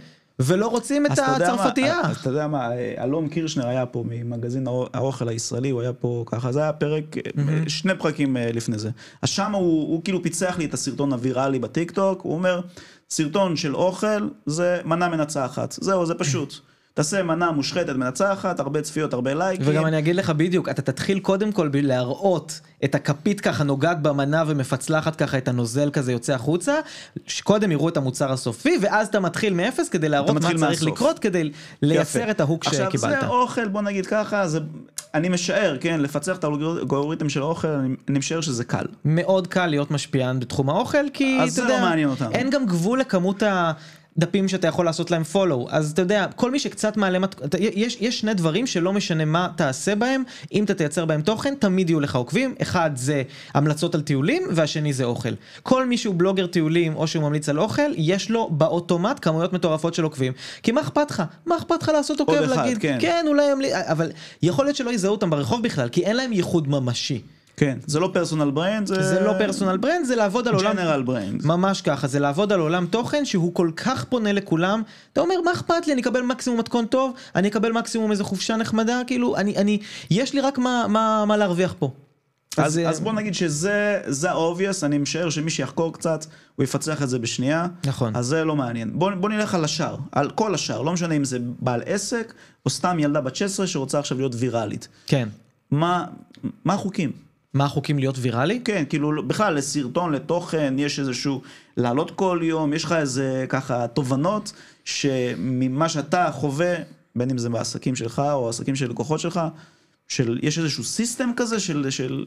ולא רוצים את הצרפתייה. אז אתה יודע מה, אה, אלון קירשנר היה פה ממגזין האו- האוכל הישראלי, הוא היה פה ככה, זה היה פרק, אה, שני פרקים אה, לפני זה. אז שם הוא כאילו פיצח לי את הסרטון הוויראלי בטיקטוק, הוא אומר, סרטון של אוכל זה מנה מנצחת, זהו, זה פשוט. תעשה מנה מושחתת מנצחת, הרבה צפיות, הרבה לייקים. וגם אני אגיד לך בדיוק, אתה תתחיל קודם כל בלהראות את הכפית ככה נוגעת במנה ומפצלחת ככה את הנוזל כזה יוצא החוצה, שקודם יראו את המוצר הסופי, ואז אתה מתחיל מאפס כדי להראות מה צריך מהסוף. לקרות כדי לייצר יפה. את ההוק עכשיו, שקיבלת. זה אוכל, בוא נגיד ככה, זה... אני משער, כן, לפצח את האלגוריתם של האוכל, אני, אני משער שזה קל. מאוד קל להיות משפיען בתחום האוכל, כי אתה יודע, לא. אין גם גבול לכמות הדפים שאתה יכול לעשות להם follow, אז אתה יודע, כל מי שקצת מעלה, מת- יש, יש שני דברים שלא משנה מה תעשה בהם, אם אתה תייצר בהם תוכן, תמיד יהיו לך עוקבים, אחד זה המלצות על טיולים, והשני זה אוכל. כל מי שהוא בלוגר טיולים, או שהוא ממליץ על אוכל, יש לו באוטומט כמויות מטורפות של עוקבים, כי מה אכפת לך? מה אכפת לך לעשות עוקב, להגיד, כן. כן, אולי ימליץ, אבל יכול להיות שלא יזהו אותם ברחוב בכלל, כי אין להם ייחוד ממשי. כן, זה לא personal brand, זה... זה לא personal brand, זה לעבוד על עולם... general brand. ממש ככה, זה לעבוד על עולם תוכן שהוא כל כך פונה לכולם, אתה אומר מה אכפת לי, אני אקבל מקסימום מתכון טוב, אני אקבל מקסימום איזה חופשה נחמדה, כאילו, אני, אני, יש לי רק מה, מה, מה להרוויח פה. אז, אה, אז בוא נגיד שזה זה ה-obvious, אני משער שמי שיחקור קצת, הוא יפצח את זה בשנייה. נכון. אז זה לא מעניין. בוא, בוא נלך על השאר, על כל השאר, לא משנה אם זה בעל עסק, או סתם ילדה בת 16 שרוצה עכשיו להיות ויראלית. כן. מה, מה החוקים? מה החוקים להיות ויראלי? כן, כאילו בכלל לסרטון, לתוכן, יש איזשהו, לעלות כל יום, יש לך איזה ככה תובנות שממה שאתה חווה, בין אם זה בעסקים שלך או עסקים של לקוחות שלך, של, יש איזשהו סיסטם כזה של, של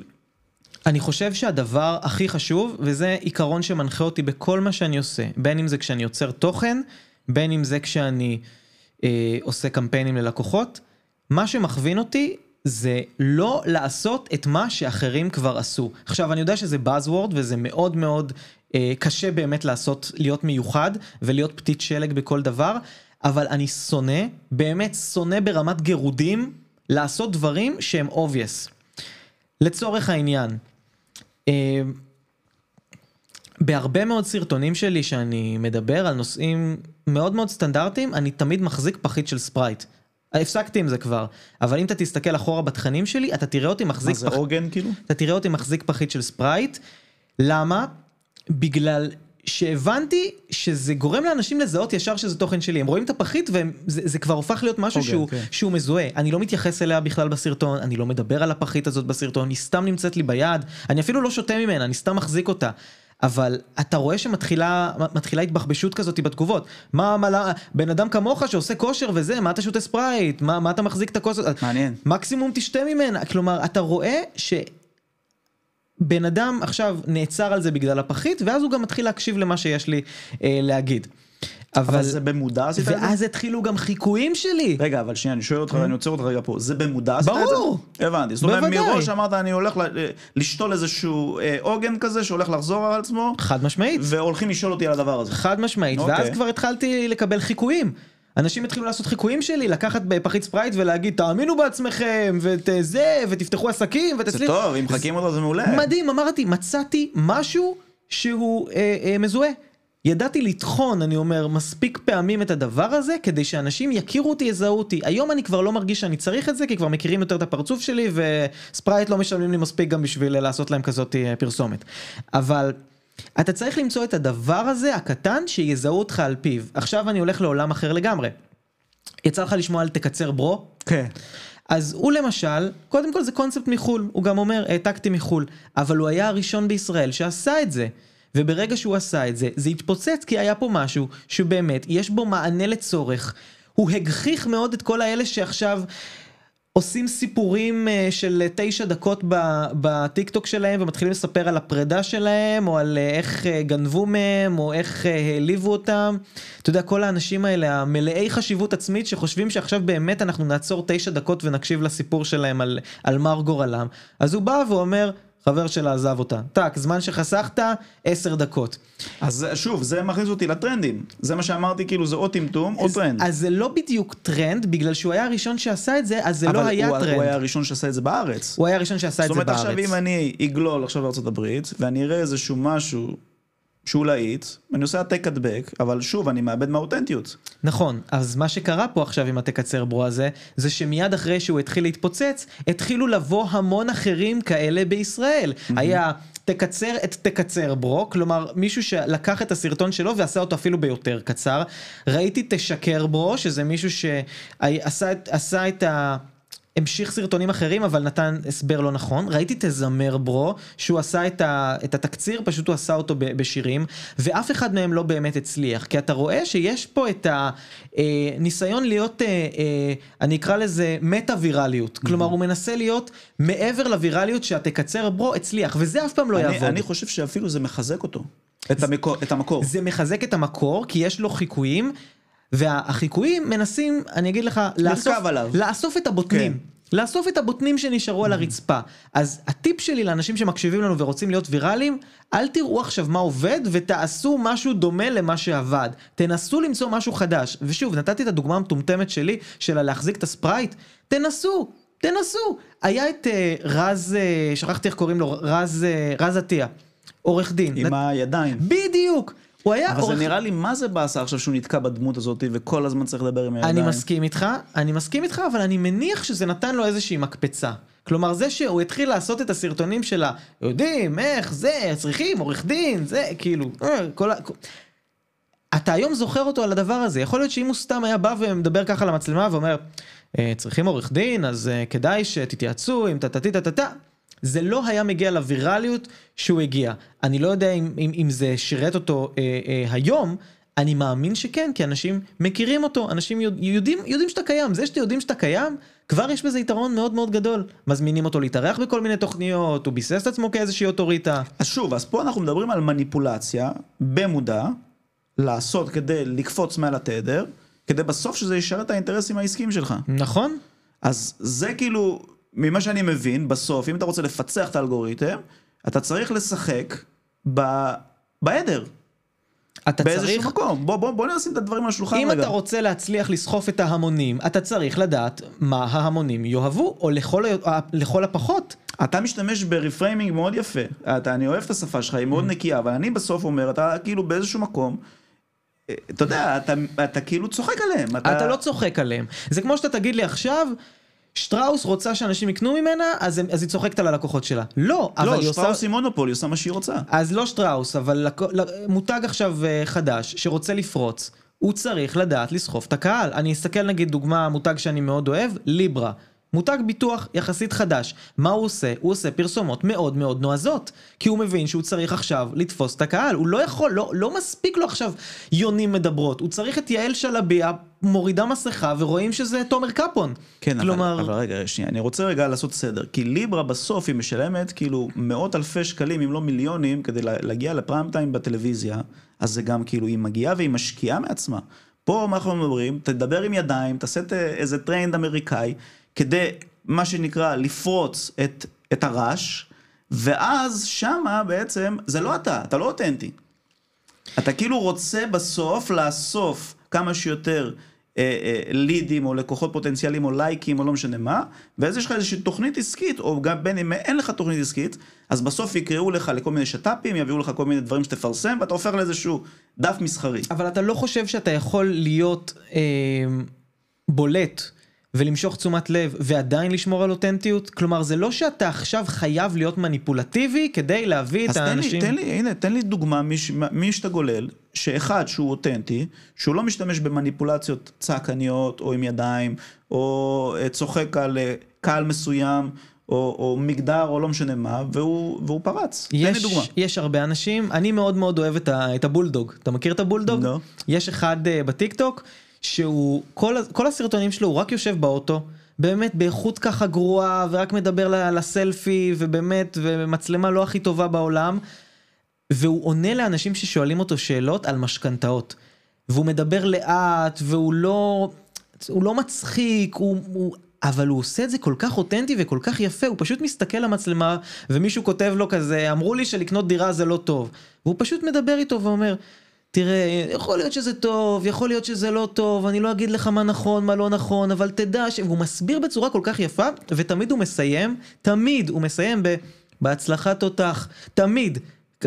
אני חושב שהדבר הכי חשוב, וזה עיקרון שמנחה אותי בכל מה שאני עושה, בין אם זה כשאני יוצר תוכן, בין אם זה כשאני אה, עושה קמפיינים ללקוחות, מה שמכווין אותי זה לא לעשות את מה שאחרים כבר עשו. עכשיו, אני יודע שזה Buzzword וזה מאוד מאוד אה, קשה באמת לעשות, להיות מיוחד ולהיות פתית שלג בכל דבר, אבל אני שונא, באמת שונא ברמת גירודים, לעשות דברים שהם obvious. לצורך העניין, אה, בהרבה מאוד סרטונים שלי שאני מדבר על נושאים מאוד מאוד סטנדרטיים, אני תמיד מחזיק פחית של ספרייט. הפסקתי עם זה כבר, אבל אם אתה תסתכל אחורה בתכנים שלי, אתה תראה אותי מה מחזיק, זה פח... עוגן כאילו? אתה תראה אותי מחזיק פחית של ספרייט. למה? בגלל שהבנתי שזה גורם לאנשים לזהות ישר שזה תוכן שלי. הם רואים את הפחית וזה זה כבר הופך להיות משהו אוקיי, שהוא, כן. שהוא מזוהה. אני לא מתייחס אליה בכלל בסרטון, אני לא מדבר על הפחית הזאת בסרטון, היא סתם נמצאת לי ביד, אני אפילו לא שותה ממנה, אני סתם מחזיק אותה. אבל אתה רואה שמתחילה מתחילה התבחבשות כזאת בתגובות. מה, מה, לא- בן אדם כמוך שעושה כושר וזה, מה אתה שותה ספרייט? מה, מה אתה מחזיק את הכוס? מעניין. מקסימום תשתה ממנה. כלומר, אתה רואה שבן אדם עכשיו נעצר על זה בגלל הפחית, ואז הוא גם מתחיל להקשיב למה שיש לי אה, להגיד. אבל... זה במודע עשית את זה? ואז התחילו גם חיקויים שלי. רגע, אבל שנייה, אני שואל אותך, אני עוצר אותך רגע פה, זה במודע עשית את זה? כן. ברור. הבנתי, זאת אומרת. מראש אמרת, אני הולך לשתול איזשהו אה, עוגן כזה, שהולך לחזור על עצמו, חד משמעית. והולכים לשאול אותי על הדבר הזה. חד משמעית, אוקיי. ואז כבר התחלתי לקבל חיקויים. אנשים התחילו לעשות חיקויים שלי, לקחת בפחית ספרייט ולהגיד תאמינו בעצמכם, וזה, ותפתחו עסקים, זה ותצליחו. טוב, אם מחכים אותו זה מעולה. מדהים, אמרתי, מצאתי משהו שהוא אה, אה, מזוהה. ידעתי לטחון, אני אומר, מספיק פעמים את הדבר הזה, כדי שאנשים יכירו אותי, יזהו אותי. היום אני כבר לא מרגיש שאני צריך את זה, כי כבר מכירים יותר את הפרצוף שלי, וספרייט לא משלמים לי מספיק גם בשביל לעשות להם כזאת אה, פרסומת. אבל... אתה צריך למצוא את הדבר הזה, הקטן, שיזהו אותך על פיו. עכשיו אני הולך לעולם אחר לגמרי. יצא לך לשמוע על תקצר ברו? כן. אז הוא למשל, קודם כל זה קונספט מחו"ל, הוא גם אומר העתקתי מחו"ל, אבל הוא היה הראשון בישראל שעשה את זה. וברגע שהוא עשה את זה, זה התפוצץ כי היה פה משהו שבאמת יש בו מענה לצורך. הוא הגחיך מאוד את כל האלה שעכשיו עושים סיפורים אה, של תשע דקות בטיק טוק שלהם ומתחילים לספר על הפרידה שלהם או על אה, איך אה, גנבו מהם או איך העליבו אותם. אתה יודע כל האנשים האלה המלאי חשיבות עצמית שחושבים שעכשיו באמת אנחנו נעצור תשע דקות ונקשיב לסיפור שלהם על, על מר גורלם. אז הוא בא ואומר חבר שלה עזב אותה. טאק, זמן שחסכת, עשר דקות. אז שוב, זה מכניס אותי לטרנדים. זה מה שאמרתי, כאילו זה או טמטום או טרנד. אז זה לא בדיוק טרנד, בגלל שהוא היה הראשון שעשה את זה, אז זה לא אבל היה הוא- טרנד. הוא היה הראשון שעשה את זה בארץ. הוא היה הראשון שעשה את זאת זה אומרת, בארץ. עכשיו אם אני אגלול עכשיו לארצות הברית, ואני אראה איזשהו משהו שהוא להיט, אני עושה העתק הדבק, אבל שוב, אני מאבד מהאותנטיות. נכון, אז מה שקרה פה עכשיו עם התקצר bro הזה, זה שמיד אחרי שהוא התחיל להתפוצץ, התחילו לבוא המון אחרים כאלה בישראל. היה... תקצר את תקצר ברו, כלומר מישהו שלקח את הסרטון שלו ועשה אותו אפילו ביותר קצר. ראיתי תשקר ברו, שזה מישהו שעשה את ה... המשיך סרטונים אחרים אבל נתן הסבר לא נכון, ראיתי תזמר ברו שהוא עשה את, ה, את התקציר פשוט הוא עשה אותו בשירים ואף אחד מהם לא באמת הצליח כי אתה רואה שיש פה את הניסיון אה, להיות אה, אה, אני אקרא לזה מטה ויראליות כלומר הוא מנסה להיות מעבר לוויראליות שהתקצר ברו הצליח וזה אף פעם לא אני, יעבוד. אני חושב שאפילו זה מחזק אותו. את, המקור, את המקור. זה מחזק את המקור כי יש לו חיקויים והחיקויים מנסים, אני אגיד לך, לאסוף, לאסוף את הבוטנים. כן. לאסוף את הבוטנים שנשארו על mm-hmm. הרצפה. אז הטיפ שלי לאנשים שמקשיבים לנו ורוצים להיות ויראליים, אל תראו עכשיו מה עובד ותעשו משהו דומה למה שעבד. תנסו למצוא משהו חדש. ושוב, נתתי את הדוגמה המטומטמת שלי, של להחזיק את הספרייט, תנסו, תנסו. היה את uh, רז, uh, שכחתי איך קוראים לו, רז, uh, רז עטיה, עורך דין. עם נת... הידיים. בדיוק. הוא היה אבל עורך... זה נראה לי מה זה באסה עכשיו שהוא נתקע בדמות הזאת וכל הזמן צריך לדבר עם הידיים. אני מסכים איתך, אני מסכים איתך, אבל אני מניח שזה נתן לו איזושהי מקפצה. כלומר זה שהוא התחיל לעשות את הסרטונים שלה, יודעים איך זה, צריכים עורך דין, זה כאילו, אה, כל ה... אתה היום זוכר אותו על הדבר הזה, יכול להיות שאם הוא סתם היה בא ומדבר ככה למצלמה ואומר, אה, צריכים עורך דין, אז אה, כדאי שתתייעצו עם טה-טה-טה-טה-טה. זה לא היה מגיע לווירליות שהוא הגיע. אני לא יודע אם, אם, אם זה שירת אותו אה, אה, היום, אני מאמין שכן, כי אנשים מכירים אותו, אנשים יודעים, יודעים שאתה קיים. זה שאתם יודעים שאתה קיים, כבר יש בזה יתרון מאוד מאוד גדול. מזמינים אותו להתארח בכל מיני תוכניות, הוא ביסס את עצמו כאיזושהי אוטוריטה. אז שוב, אז פה אנחנו מדברים על מניפולציה במודע, לעשות כדי לקפוץ מעל התדר, כדי בסוף שזה ישרת את האינטרסים העסקיים שלך. נכון. אז זה כאילו, ממה שאני מבין, בסוף, אם אתה רוצה לפצח את האלגוריתם, אתה צריך לשחק ב... בעדר. אתה באיזשהו צריך... מקום. בוא, בוא, בוא נשים את הדברים על השולחן רגע. אם אתה רוצה להצליח לסחוף את ההמונים, אתה צריך לדעת מה ההמונים יאהבו, או לכל, לכל הפחות. אתה משתמש ברפריימינג מאוד יפה. אתה, אני אוהב את השפה שלך, היא מאוד mm. נקייה, אבל אני בסוף אומר, אתה כאילו באיזשהו מקום, אה, אתה יודע, אתה, אתה כאילו צוחק עליהם. אתה... אתה לא צוחק עליהם. זה כמו שאתה תגיד לי עכשיו, שטראוס רוצה שאנשים יקנו ממנה, אז, אז היא צוחקת על הלקוחות שלה. לא, אבל לא, היא עושה... לא, שטראוס היא מונופול, היא עושה מה שהיא רוצה. אז לא שטראוס, אבל. מותג עכשיו אה, חדש, שרוצה לפרוץ, הוא צריך לדעת לסחוף את הקהל. אני אסתכל נגיד דוגמה, מותג שאני מאוד אוהב, ליברה. מותג ביטוח יחסית חדש. מה הוא עושה? הוא עושה פרסומות מאוד מאוד נועזות. כי הוא מבין שהוא צריך עכשיו לתפוס את הקהל. הוא לא יכול, לא, לא מספיק לו עכשיו יונים מדברות. הוא צריך את יעל שלביה מורידה מסכה ורואים שזה תומר קפון. כן, כלומר... אבל, אבל רגע, שנייה, אני רוצה רגע לעשות סדר. כי ליברה בסוף היא משלמת כאילו מאות אלפי שקלים, אם לא מיליונים, כדי להגיע לפריים טיים בטלוויזיה. אז זה גם כאילו, היא מגיעה והיא משקיעה מעצמה. פה מה אנחנו מדברים? תדבר עם ידיים, תעשה איזה טרנד אמריקאי. כדי, מה שנקרא, לפרוץ את, את הרעש, ואז שמה בעצם, זה לא אתה, אתה לא אותנטי. אתה כאילו רוצה בסוף לאסוף כמה שיותר אה, אה, לידים או לקוחות פוטנציאליים או לייקים או לא משנה מה, ואז יש לך איזושהי תוכנית עסקית, או גם בין אם אין לך תוכנית עסקית, אז בסוף יקראו לך לכל מיני שת"פים, יביאו לך כל מיני דברים שתפרסם, ואתה הופך לאיזשהו דף מסחרי. אבל אתה לא חושב שאתה יכול להיות אה, בולט ולמשוך תשומת לב ועדיין לשמור על אותנטיות? כלומר זה לא שאתה עכשיו חייב להיות מניפולטיבי כדי להביא את האנשים... אז תן לי, תן לי, הנה, תן לי דוגמה מי שאתה גולל, שאחד שהוא אותנטי, שהוא לא משתמש במניפולציות צעקניות או עם ידיים, או אה, צוחק על אה, קהל מסוים. או, או מגדר או לא משנה מה, והוא, והוא פרץ. יש, תן לי דוגמה. יש הרבה אנשים, אני מאוד מאוד אוהב את, ה, את הבולדוג. אתה מכיר את הבולדוג? לא. יש אחד uh, בטיקטוק שהוא, כל, כל הסרטונים שלו הוא רק יושב באוטו, באמת באיכות ככה גרועה, ורק מדבר לסלפי, ובאמת, ומצלמה לא הכי טובה בעולם, והוא עונה לאנשים ששואלים אותו שאלות על משכנתאות. והוא מדבר לאט, והוא לא, הוא לא מצחיק, הוא, הוא, אבל הוא עושה את זה כל כך אותנטי וכל כך יפה, הוא פשוט מסתכל למצלמה, ומישהו כותב לו כזה, אמרו לי שלקנות דירה זה לא טוב. והוא פשוט מדבר איתו ואומר, תראה, יכול להיות שזה טוב, יכול להיות שזה לא טוב, אני לא אגיד לך מה נכון, מה לא נכון, אבל תדע ש... והוא מסביר בצורה כל כך יפה, ותמיד הוא מסיים, תמיד הוא מסיים ב... בהצלחת תותח, תמיד.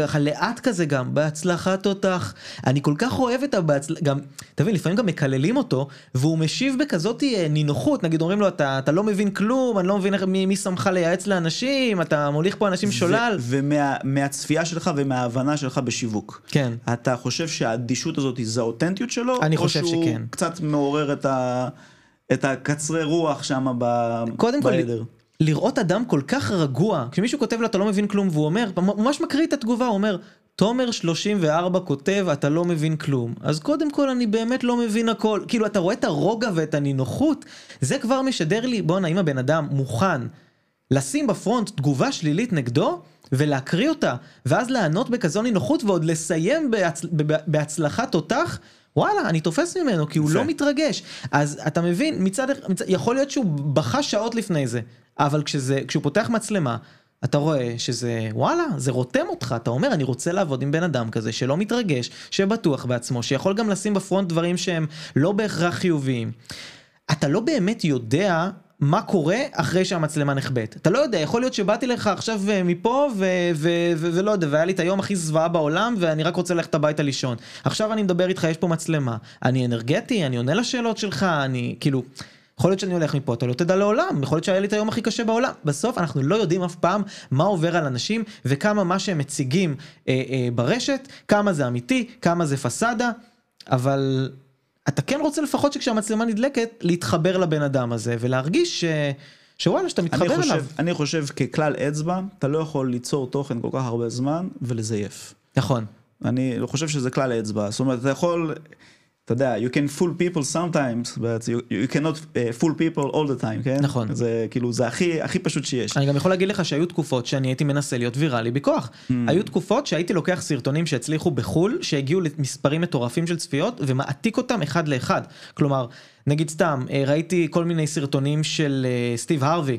ככה לאט כזה גם, בהצלחת אותך. אני כל כך אוהב את הבהצלחה, גם, תבין, לפעמים גם מקללים אותו, והוא משיב בכזאת אה, נינוחות, נגיד אומרים לו, אתה, אתה לא מבין כלום, אני לא מבין איך, מי, מי שמך לייעץ לאנשים, אתה מוליך פה אנשים שולל. ומהצפייה שלך ומההבנה שלך בשיווק. כן. אתה חושב שהאדישות הזאת זה האותנטיות שלו? אני חושב שכן. או שהוא קצת מעורר את, ה... את הקצרי רוח שם ב... קודם כל? לראות אדם כל כך רגוע, כשמישהו כותב לו אתה לא מבין כלום והוא אומר, ממש מקריא את התגובה, הוא אומר, תומר 34 כותב אתה לא מבין כלום. אז קודם כל אני באמת לא מבין הכל. כאילו אתה רואה את הרוגע ואת הנינוחות, זה כבר משדר לי, בואנה אם הבן אדם מוכן לשים בפרונט תגובה שלילית נגדו ולהקריא אותה, ואז לענות בכזו נינוחות ועוד לסיים בהצ... בהצלחת תותח, וואלה, אני תופס ממנו כי הוא לא מתרגש. אז אתה מבין, מצד, מצד, יכול להיות שהוא בכה שעות לפני זה, אבל כשזה, כשהוא פותח מצלמה, אתה רואה שזה, וואלה, זה רותם אותך, אתה אומר, אני רוצה לעבוד עם בן אדם כזה שלא מתרגש, שבטוח בעצמו, שיכול גם לשים בפרונט דברים שהם לא בהכרח חיוביים. אתה לא באמת יודע מה קורה אחרי שהמצלמה נחבאת. אתה לא יודע, יכול להיות שבאתי לך עכשיו אה, מפה ולא יודע, והיה לי את היום הכי זוועה בעולם ואני רק רוצה ללכת הביתה לישון. עכשיו אני מדבר איתך, יש פה מצלמה. אני אנרגטי, אני עונה לשאלות שלך, אני כאילו... יכול להיות שאני הולך מפה, אתה לא תדע לעולם, יכול להיות שהיה לי את היום הכי קשה בעולם. בסוף אנחנו לא יודעים אף פעם מה עובר על אנשים וכמה מה שהם מציגים אה, אה, ברשת, כמה זה אמיתי, כמה זה פסאדה, אבל אתה כן רוצה לפחות שכשהמצלמה נדלקת, להתחבר לבן אדם הזה ולהרגיש ש... שוואלה, שאתה מתחבר אני חושב, אליו. אני חושב ככלל אצבע, אתה לא יכול ליצור תוכן כל כך הרבה זמן ולזייף. נכון. אני חושב שזה כלל אצבע, זאת אומרת, אתה יכול... אתה יודע, you can fool people sometimes, but you, you cannot uh, fool people all the time, כן? נכון. זה כאילו, זה הכי, הכי פשוט שיש. אני גם יכול להגיד לך שהיו תקופות שאני הייתי מנסה להיות ויראלי בכוח. Mm. היו תקופות שהייתי לוקח סרטונים שהצליחו בחו"ל, שהגיעו למספרים מטורפים של צפיות, ומעתיק אותם אחד לאחד. כלומר, נגיד סתם, אה, ראיתי כל מיני סרטונים של אה, סטיב הרווי,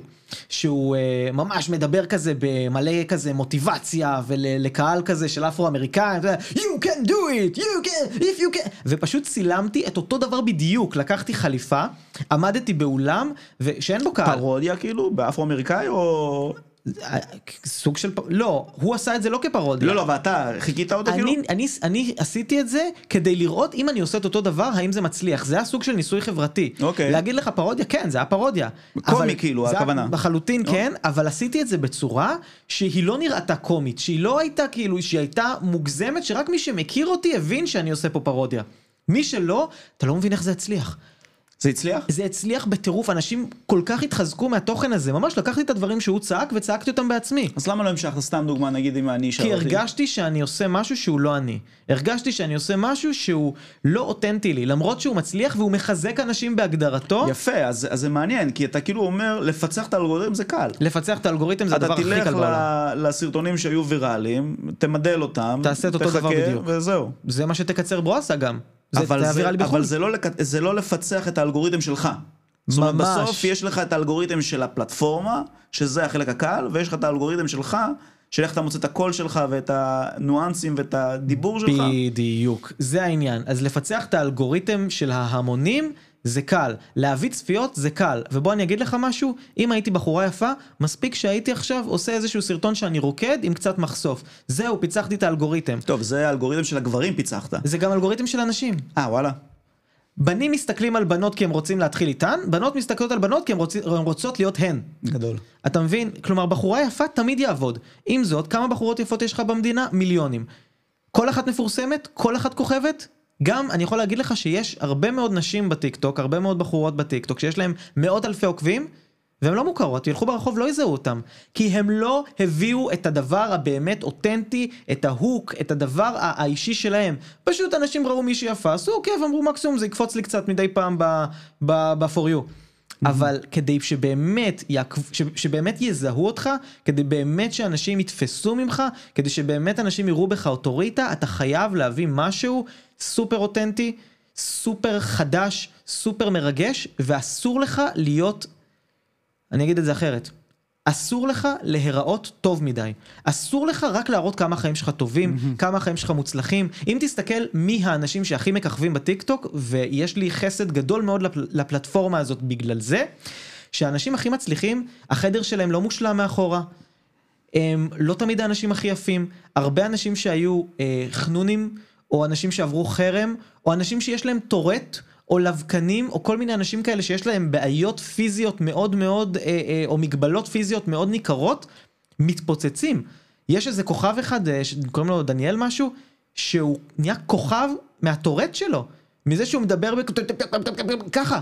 שהוא אה, ממש מדבר כזה במלא כזה מוטיבציה ולקהל כזה של אפרו-אמריקאים, you can do it, you can, if you can, ופשוט צילמתי את אותו דבר בדיוק, לקחתי חליפה, עמדתי באולם, שאין בו קהל. פרודיה כאילו? באפרו-אמריקאי או... סוג של לא הוא עשה את זה לא כפרודיה. לא לא ואתה חיכית אותו אני, כאילו אני אני עשיתי את זה כדי לראות אם אני עושה את אותו דבר האם זה מצליח. זה הסוג של ניסוי חברתי. אוקיי. להגיד לך פרודיה כן זה היה פרודיה. קומי כאילו הכוונה. לחלוטין. כן אבל עשיתי את זה בצורה שהיא לא נראתה קומית שהיא לא הייתה כאילו שהיא הייתה מוגזמת שרק מי שמכיר אותי הבין שאני עושה פה פרודיה. מי שלא אתה לא מבין איך זה הצליח. זה הצליח? זה הצליח בטירוף, אנשים כל כך התחזקו מהתוכן הזה, ממש לקחתי את הדברים שהוא צעק וצעקתי אותם בעצמי. אז למה לא המשכת? סתם דוגמה נגיד אם אני אשאל אותי. כי הרגשתי שאני עושה משהו שהוא לא אני. הרגשתי שאני עושה משהו שהוא לא אותנטי לי, למרות שהוא מצליח והוא מחזק אנשים בהגדרתו. יפה, אז, אז זה מעניין, כי אתה כאילו אומר, לפצח את האלגוריתם זה קל. לפצח את האלגוריתם זה הדבר הכי קל בעולם. אתה תלך לסרטונים שהיו ויראליים, תמדל אותם, תעשה את אותו דבר בדיוק. וזהו. זה מה שתקצר ברואסה גם. אבל, זה, זה אבל זה, לא, זה לא לפצח את האלגוריתם שלך. זאת אומרת, בסוף יש לך את האלגוריתם של הפלטפורמה, שזה החלק הקל, ויש לך את האלגוריתם שלך, של איך אתה מוצא את הקול שלך ואת הניואנסים ואת הדיבור שלך. בדיוק, זה העניין. אז לפצח את האלגוריתם של ההמונים, זה קל, להביא צפיות זה קל, ובוא אני אגיד לך משהו, אם הייתי בחורה יפה, מספיק שהייתי עכשיו עושה איזשהו סרטון שאני רוקד עם קצת מחשוף. זהו, פיצחתי את האלגוריתם. טוב, זה האלגוריתם של הגברים פיצחת. זה גם אלגוריתם של אנשים. אה, וואלה. בנים מסתכלים על בנות כי הם רוצים להתחיל איתן, בנות מסתכלות על בנות כי הן רוצ... רוצות להיות הן. גדול. אתה מבין? כלומר, בחורה יפה תמיד יעבוד. עם זאת, כמה בחורות יפות יש לך במדינה? מיליונים. כל אחת מפורסמת? כל אחת כוכבת? גם אני יכול להגיד לך שיש הרבה מאוד נשים בטיקטוק, הרבה מאוד בחורות בטיקטוק, שיש להם מאות אלפי עוקבים, והן לא מוכרות, ילכו ברחוב לא יזהו אותם. כי הם לא הביאו את הדבר הבאמת אותנטי, את ה hook, את הדבר האישי שלהם. פשוט אנשים ראו מישהי יפה, עשו כיף, אמרו מקסימום זה יקפוץ לי קצת מדי פעם ב-for you. אבל כדי שבאמת, יעקב, ש, שבאמת יזהו אותך, כדי באמת שאנשים יתפסו ממך, כדי שבאמת אנשים יראו בך אוטוריטה, אתה חייב להביא משהו סופר אותנטי, סופר חדש, סופר מרגש, ואסור לך להיות, אני אגיד את זה אחרת, אסור לך להיראות טוב מדי. אסור לך רק להראות כמה החיים שלך טובים, mm-hmm. כמה החיים שלך מוצלחים. אם תסתכל מי האנשים שהכי מככבים בטיקטוק, ויש לי חסד גדול מאוד לפל... לפלטפורמה הזאת בגלל זה, שהאנשים הכי מצליחים, החדר שלהם לא מושלם מאחורה. הם לא תמיד האנשים הכי יפים, הרבה אנשים שהיו אה, חנונים, או אנשים שעברו חרם, או אנשים שיש להם טורט, או לבקנים, או כל מיני אנשים כאלה שיש להם בעיות פיזיות מאוד מאוד, אה, אה, או מגבלות פיזיות מאוד ניכרות, מתפוצצים. יש איזה כוכב אחד, אה, שקוראים לו דניאל משהו, שהוא נהיה כוכב מהטורט שלו, מזה שהוא מדבר ככה.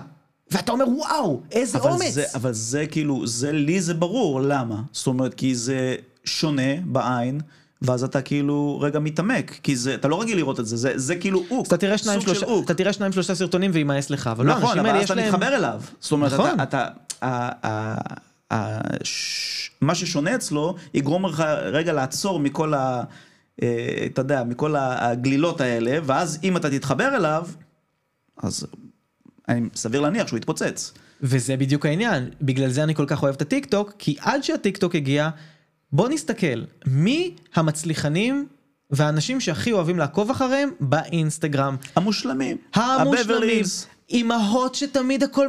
ואתה אומר וואו, איזה אבל אומץ. זה, אבל זה כאילו, זה לי זה ברור, למה? זאת אומרת, כי זה שונה בעין, ואז אתה כאילו רגע מתעמק, כי זה, אתה לא רגיל לראות את זה, זה, זה כאילו אוק, אז אתה תראה שניים סוג של שלושה, אוק. אתה תראה שניים שלושה סרטונים ויימאס לך, אבל לא, נכון, האנשים אבל האלה אז יש אתה להם... מתחבר אליו. זאת אומרת, נכון. אתה, אתה, ה- ה- ה- ש- מה ששונה אצלו, יגרום לך רגע לעצור מכל ה... אה, אתה יודע, מכל הגלילות האלה, ואז אם אתה תתחבר אליו, אז אני סביר להניח שהוא יתפוצץ. וזה בדיוק העניין, בגלל זה אני כל כך אוהב את הטיק טוק, כי עד שהטיק טוק הגיע, בוא נסתכל, מי המצליחנים והאנשים שהכי אוהבים לעקוב אחריהם באינסטגרם. המושלמים. המושלמים, אימהות שתמיד הכל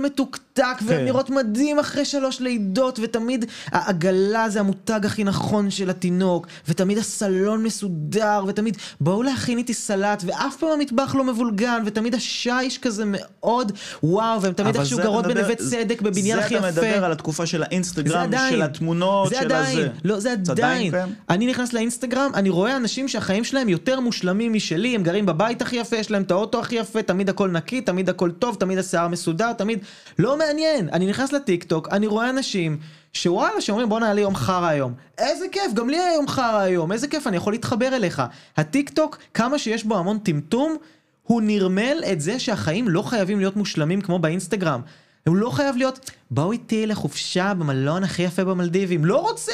מתוקתק והן כן. נראות מדהים אחרי שלוש לידות ותמיד העגלה זה המותג הכי נכון של התינוק ותמיד הסלון מסודר ותמיד בואו להכין איתי סלט ואף פעם המטבח לא מבולגן ותמיד השיש כזה מאוד וואו והן תמיד איכשהו גרות בנווה צדק בבניין הכי זה אתה מדבר יפה. על התקופה של האינסטגרם, של התמונות, של הזה. לא זה עדיין? אני נכנס לאינסטגרם, אני רואה אנשים שהחיים שלהם יותר מושלמים משלי, הם גרים בבית הכי יפה, יש להם את האוטו הכי יפה, תמיד הכל נקי, תמיד הכל טוב, תמיד השיער מסודר, תמיד, לא מעניין, אני נכנס לטיק טוק, אני רואה אנשים שוואלה, שאומרים בואנה היה לי יום חרא היום, איזה כיף, גם לי היה יום חרא היום, איזה כיף, אני יכול להתחבר אליך. הטיק טוק, כמה שיש בו המון טמטום, הוא נרמל את זה שהחיים לא חייבים להיות מושלמים כמו באינסטגרם. הוא לא חייב להיות, בואו איתי לחופשה במלון הכי יפה במלדיבים. לא רוצה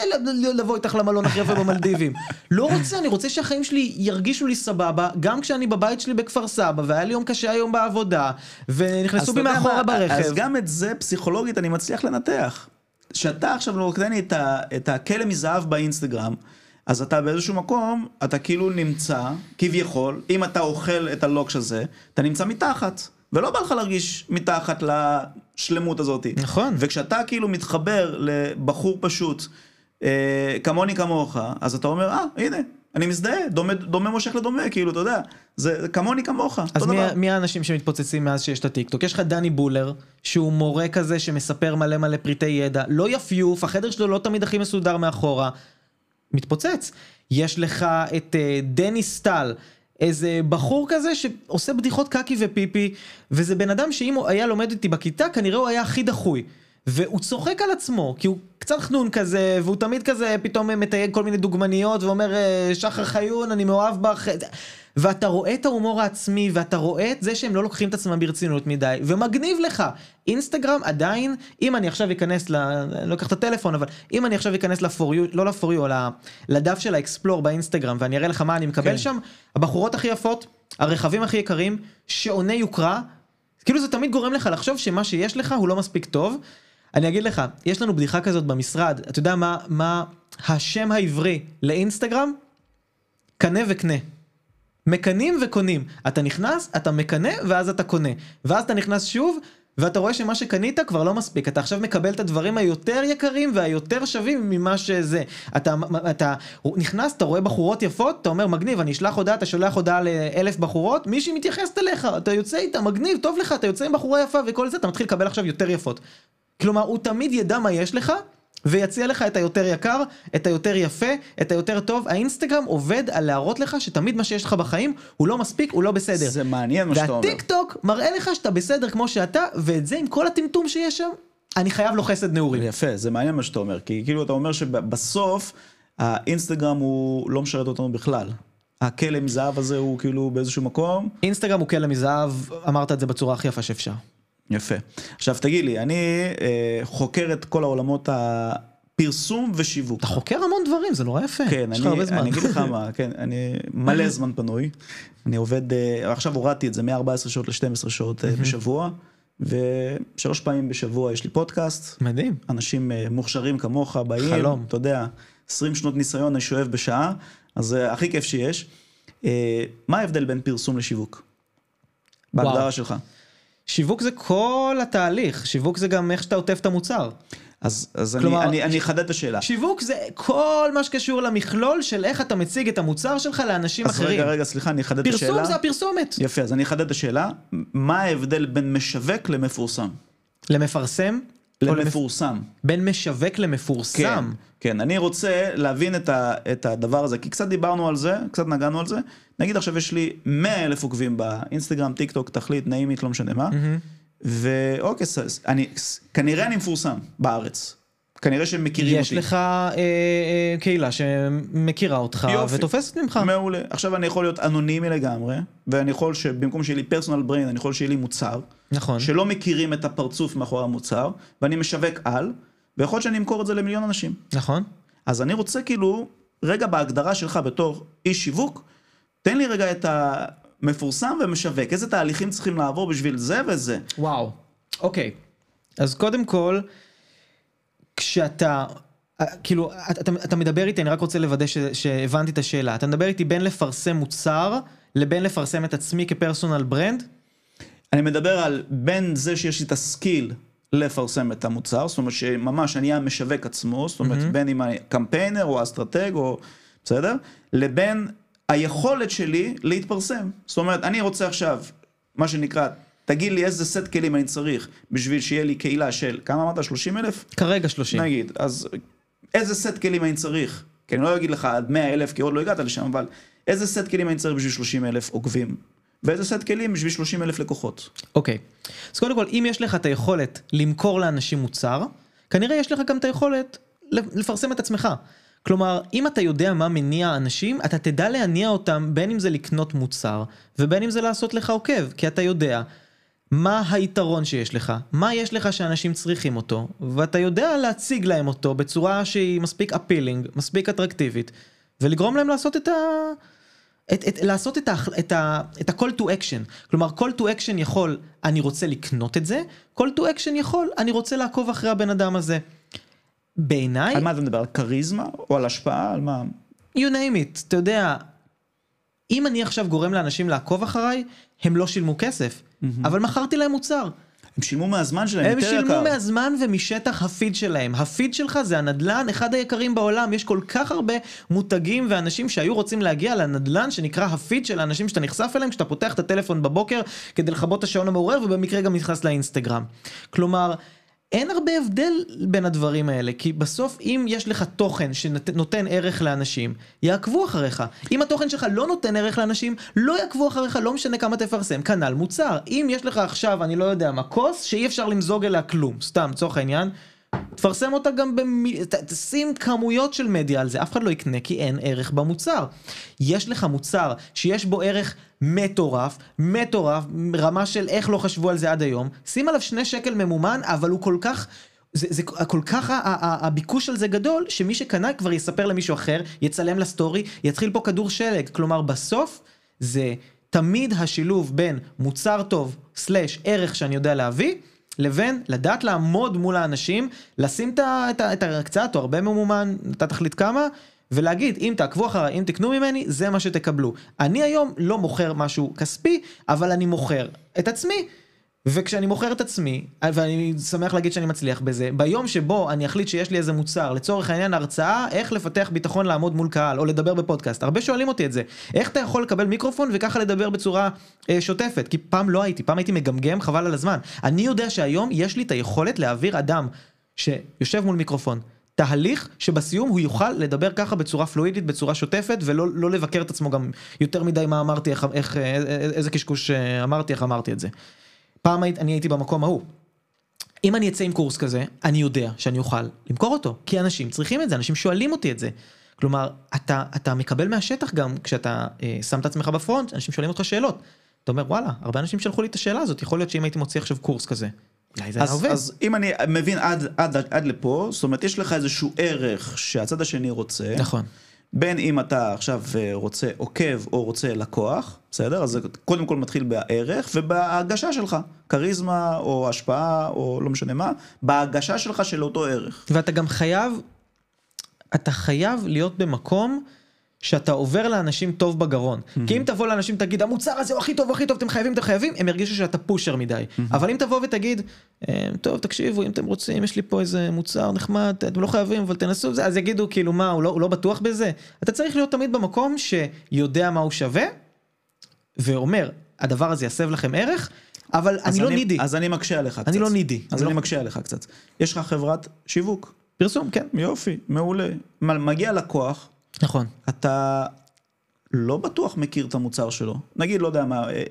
לבוא איתך למלון הכי יפה במלדיבים. *laughs* לא רוצה, אני רוצה שהחיים שלי ירגישו לי סבבה, גם כשאני בבית שלי בכפר סבא, והיה לי יום קשה היום בעבודה, ונכנסו בי מאחורה מה, ברכב. אז גם את זה פסיכולוגית אני מצליח לנתח. שאתה עכשיו נותן לי את את הכלא מזהב באינסטגרם, אז אתה באיזשהו מקום, אתה כאילו נמצא, כביכול, אם אתה אוכל את הלוקש הזה, אתה נמצא מתחת. ולא בא לך להרגיש מתחת לשלמות הזאת. נכון. וכשאתה כאילו מתחבר לבחור פשוט, אה, כמוני כמוך, אז אתה אומר, אה, הנה, אני מזדהה, דומה, דומה מושך לדומה, כאילו, אתה יודע, זה כמוני כמוך, אז מי, דבר. מי האנשים שמתפוצצים מאז שיש את הטיקטוק? יש לך דני בולר, שהוא מורה כזה שמספר מלא מלא פריטי ידע, לא יפיוף, החדר שלו לא תמיד הכי מסודר מאחורה, מתפוצץ. יש לך את uh, דני סטל, איזה בחור כזה שעושה בדיחות קקי ופיפי, וזה בן אדם שאם הוא היה לומד איתי בכיתה, כנראה הוא היה הכי דחוי. והוא צוחק על עצמו, כי הוא קצת חנון כזה, והוא תמיד כזה פתאום מתייג כל מיני דוגמניות, ואומר, "אה, שחר חיון, אני מאוהב בך. ואתה רואה את ההומור העצמי, ואתה רואה את זה שהם לא לוקחים את עצמם ברצינות מדי, ומגניב לך. אינסטגרם עדיין, אם אני עכשיו אכנס ל... אני לא אקח את הטלפון, אבל אם אני עכשיו אכנס ל-for you, לא ל-for you, אלא לדף של האקספלור באינסטגרם, ואני אראה לך מה אני מקבל כן. שם, הבחורות הכי יפות, הרכבים הכי יקרים, שעוני יוקרה, כאילו זה תמיד גורם לך לחשוב שמה שיש לך הוא לא מספיק טוב. אני אגיד לך, יש לנו בדיחה כזאת במשרד, אתה יודע מה, מה השם העברי לאינסטגרם? קנה וקנה. מקנים וקונים. אתה נכנס, אתה מקנה, ואז אתה קונה. ואז אתה נכנס שוב, ואתה רואה שמה שקנית כבר לא מספיק. אתה עכשיו מקבל את הדברים היותר יקרים והיותר שווים ממה שזה. אתה, אתה נכנס, אתה רואה בחורות יפות, אתה אומר מגניב, אני אשלח הודעה, אתה שולח הודעה לאלף בחורות, מישהי מתייחסת אליך, אתה יוצא איתה, מגניב, טוב לך, אתה יוצא עם בחורה יפה וכל זה, אתה מתחיל לקבל עכשיו יותר יפות. כלומר, הוא תמיד ידע מה יש לך, ויציע לך את היותר יקר, את היותר יפה, את היותר טוב. האינסטגרם עובד על להראות לך שתמיד מה שיש לך בחיים הוא לא מספיק, הוא לא בסדר. זה מעניין מה שאתה אומר. והטיק טוק מראה לך שאתה בסדר כמו שאתה, ואת זה עם כל הטמטום שיש שם, אני חייב לו חסד נעורים. יפה, זה מעניין מה שאתה אומר, כי כאילו אתה אומר שבסוף האינסטגרם הוא לא משרת אותנו בכלל. הכלא עם זהב הזה הוא כאילו באיזשהו מקום. אינסטגרם הוא כלא מזהב, אמרת את זה בצורה הכי יפה שאפשר. יפה. עכשיו תגיד לי, אני אה, חוקר את כל העולמות הפרסום ושיווק. אתה חוקר המון דברים, זה נורא יפה. כן, אני. אני אגיד לך מה, כן, אני מלא זמן פנוי. אני עובד, אה, עכשיו הורדתי את זה מ-14 שעות ל-12 שעות אה, בשבוע, ושלוש פעמים בשבוע יש לי פודקאסט. מדהים. אנשים אה, מוכשרים כמוך באים, חלום. אתה יודע, 20 שנות ניסיון אני שואב בשעה, אז זה הכי כיף שיש. אה, מה ההבדל בין פרסום לשיווק? בהגדרה. שלך. שיווק זה כל התהליך, שיווק זה גם איך שאתה עוטף את המוצר. אז, אז כלומר, אני, אני, אני אחדד את השאלה. שיווק זה כל מה שקשור למכלול של איך אתה מציג את המוצר שלך לאנשים אז אחרים. רגע, רגע, סליחה, אני אחדד את השאלה. פרסום זה הפרסומת. יפה, אז אני אחדד את השאלה. מה ההבדל בין משווק למפורסם? למפרסם? למפורסם. בין משווק למפורסם. כן, כן, אני רוצה להבין את, ה, את הדבר הזה, כי קצת דיברנו על זה, קצת נגענו על זה. נגיד עכשיו יש לי 100 אלף עוקבים באינסטגרם, טיק טוק, תחליט, נעימית, לא משנה מה. ואוקיי, ס- אני, כנראה אני מפורסם בארץ. כנראה שהם מכירים יש אותי. לך אה, אה, קהילה שמכירה אותך יופי. ותופסת ממך. מעולה. עכשיו אני יכול להיות אנונימי לגמרי, ואני יכול שבמקום שיהיה לי personal brand, אני יכול שיהיה לי מוצר, נכון. שלא מכירים את הפרצוף מאחורי המוצר, ואני משווק על, ויכול להיות שאני אמכור את זה למיליון אנשים. נכון. אז אני רוצה כאילו, רגע בהגדרה שלך בתור איש שיווק, תן לי רגע את המפורסם ומשווק, איזה תהליכים צריכים לעבור בשביל זה וזה. וואו. אוקיי. אז קודם כל, כשאתה, אה, כאילו, אתה, אתה מדבר איתי, אני רק רוצה לוודא ש, שהבנתי את השאלה. אתה מדבר איתי בין לפרסם מוצר לבין לפרסם את עצמי כפרסונל ברנד? אני מדבר על בין זה שיש לי את ה skill לפרסם את המוצר, זאת אומרת שממש אני המשווק עצמו, זאת אומרת בין אם אני קמפיינר או אסטרטג או בסדר, לבין היכולת שלי להתפרסם. זאת אומרת, אני רוצה עכשיו, מה שנקרא, תגיד לי איזה סט כלים אני צריך בשביל שיהיה לי קהילה של, כמה אמרת? 30 אלף? כרגע 30. נגיד, אז איזה סט כלים אני צריך? כי אני לא אגיד לך עד 100 אלף, כי עוד לא הגעת לשם, אבל איזה סט כלים אני צריך בשביל 30 אלף עוקבים? ואיזה סט כלים בשביל 30 אלף לקוחות? אוקיי. אז קודם כל, אם יש לך את היכולת למכור לאנשים מוצר, כנראה יש לך גם את היכולת לפרסם את עצמך. כלומר, אם אתה יודע מה מניע אנשים, אתה תדע להניע אותם בין אם זה לקנות מוצר, ובין אם זה לעשות לך עוקב, כי אתה יודע מה היתרון שיש לך, מה יש לך שאנשים צריכים אותו, ואתה יודע להציג להם אותו בצורה שהיא מספיק אפילינג, מספיק אטרקטיבית, ולגרום להם לעשות את ה... את, את, לעשות את, ה, את, ה, את ה-call to action. כלומר, call to action יכול, אני רוצה לקנות את זה, call to action יכול, אני רוצה לעקוב אחרי הבן אדם הזה. בעיניי, על מה אתה מדבר? על כריזמה? או על השפעה? על מה? you name it, אתה יודע, אם אני עכשיו גורם לאנשים לעקוב אחריי, הם לא שילמו כסף, אבל מכרתי להם מוצר. הם שילמו מהזמן שלהם הם יותר שילמו יקר. מהזמן ומשטח הפיד שלהם. הפיד שלך זה הנדלן, אחד היקרים בעולם. יש כל כך הרבה מותגים ואנשים שהיו רוצים להגיע לנדלן שנקרא הפיד של האנשים שאתה נחשף אליהם כשאתה פותח את הטלפון בבוקר כדי לכבות את השעון המעורר ובמקרה גם נכנס לאינסטגרם. כלומר, אין הרבה הבדל בין הדברים האלה, כי בסוף אם יש לך תוכן שנותן ערך לאנשים, יעקבו אחריך. אם התוכן שלך לא נותן ערך לאנשים, לא יעקבו אחריך, לא משנה כמה תפרסם, כנ"ל מוצר. אם יש לך עכשיו, אני לא יודע מה, כוס שאי אפשר למזוג אליה כלום, סתם, לצורך העניין, תפרסם אותה גם במי... תשים כמויות של מדיה על זה, אף אחד לא יקנה כי אין ערך במוצר. יש לך מוצר שיש בו ערך מטורף, מטורף, רמה של איך לא חשבו על זה עד היום, שים עליו שני שקל ממומן, אבל הוא כל כך... זה, זה כל כך ה- ה- הביקוש על זה גדול, שמי שקנה כבר יספר למישהו אחר, יצלם לסטורי, יתחיל פה כדור שלג. כלומר, בסוף זה תמיד השילוב בין מוצר טוב, סלאש ערך שאני יודע להביא, לבין לדעת לעמוד מול האנשים, לשים את הקצת או הרבה ממומן, אתה תחליט כמה, ולהגיד, אם תעקבו אחריי, אם תקנו ממני, זה מה שתקבלו. אני היום לא מוכר משהו כספי, אבל אני מוכר את עצמי. וכשאני מוכר את עצמי, ואני שמח להגיד שאני מצליח בזה, ביום שבו אני אחליט שיש לי איזה מוצר, לצורך העניין הרצאה, איך לפתח ביטחון לעמוד מול קהל, או לדבר בפודקאסט, הרבה שואלים אותי את זה, איך אתה יכול לקבל מיקרופון וככה לדבר בצורה אה, שוטפת, כי פעם לא הייתי, פעם הייתי מגמגם חבל על הזמן. אני יודע שהיום יש לי את היכולת להעביר אדם שיושב מול מיקרופון. תהליך שבסיום הוא יוכל לדבר ככה בצורה פלואידית, בצורה שוטפת, ולא לא לבקר את עצמו גם יותר מדי מה אמרתי, איך, איך, אה, איזה קשקוש אה, אמרתי, איך אמרתי את זה. פעם היית- אני הייתי במקום ההוא. אם אני אצא עם קורס כזה, אני יודע שאני אוכל למכור אותו, כי אנשים צריכים את זה, אנשים שואלים אותי את זה. כלומר, אתה, אתה מקבל מהשטח גם כשאתה אה, שם את עצמך בפרונט, אנשים שואלים אותך שאלות. אתה אומר, וואלה, הרבה אנשים שלחו לי את השאלה הזאת, יכול להיות שאם הייתי מוציא עכשיו קורס כזה, אולי זה היה עובד. אז אם אני מבין עד, עד, עד לפה, זאת אומרת, יש לך איזשהו ערך שהצד השני רוצה. נכון. בין אם אתה עכשיו אה, רוצה עוקב או רוצה לקוח, בסדר? אז זה קודם כל מתחיל בערך ובהגשה שלך, כריזמה או השפעה או לא משנה מה, בהגשה שלך של אותו ערך. ואתה גם חייב, אתה חייב להיות במקום שאתה עובר לאנשים טוב בגרון. כי אם תבוא לאנשים תגיד המוצר הזה הוא הכי טוב הכי טוב אתם חייבים אתם חייבים הם ירגישו שאתה פושר מדי. אבל אם תבוא ותגיד "אה, טוב תקשיבו אם אתם רוצים יש לי פה איזה מוצר נחמד אתם לא חייבים אבל תנסו את זה אז יגידו כאילו מה הוא לא, הוא לא בטוח בזה. אתה צריך להיות תמיד במקום שיודע מה הוא שווה ואומר הדבר הזה יסב לכם ערך אבל אני לא נידי. אז אני מקשה עליך קצת. אני לא נידי. אז אני אני לא- מקשה עליך קצת. יש לך חברת שיווק, פרסום כן. יופי, מעולה. מגיע לקוח, נכון. אתה לא בטוח מכיר את המוצר שלו. נגיד, לא יודע מה, אה,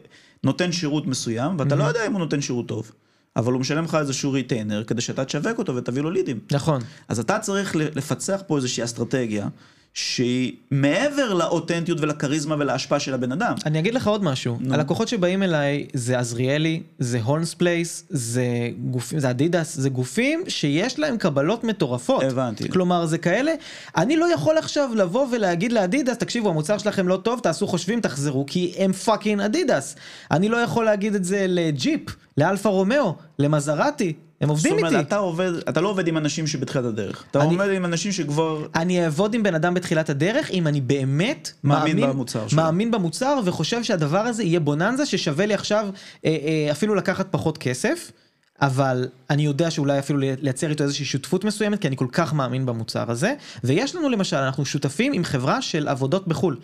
נותן שירות מסוים, ואתה לא יודע אם הוא נותן שירות טוב. אבל הוא משלם לך איזשהו ריטיינר כדי שאתה תשווק אותו ותביא לו לידים. נכון. אז אתה צריך לפצח פה איזושהי אסטרטגיה שהיא מעבר לאותנטיות ולכריזמה ולהשפעה של הבן אדם. אני אגיד לך עוד משהו, נו. הלקוחות שבאים אליי זה עזריאלי, זה הולמס פלייס, זה גופים, זה אדידס, זה גופים שיש להם קבלות מטורפות. הבנתי. כלומר זה כאלה, אני לא יכול עכשיו לבוא ולהגיד לאדידס, תקשיבו המוצר שלכם לא טוב, תעשו חושבים, תחזרו, כי הם fucking אדידס. אני לא יכול להגיד את זה לג'יפ, לאלפא רומיאו, למזראטי, הם עובדים זאת איתי. אומרת, אתה עובד, אתה לא עובד עם אנשים שבתחילת הדרך. אתה אני- עובד עם אנשים שכבר... אני אעבוד עם בן אדם בתחילת הדרך אם אני באמת מאמין מאמין, במוצר שלו. מאמין במוצר וחושב שהדבר הזה יהיה בוננזה ששווה לי עכשיו אה, אה, אפילו לקחת פחות כסף. אבל אני יודע שאולי אפילו לייצר איתו איזושהי שותפות מסוימת כי אני כל כך מאמין במוצר הזה ויש לנו למשל אנחנו שותפים עם חברה של עבודות בחו"ל.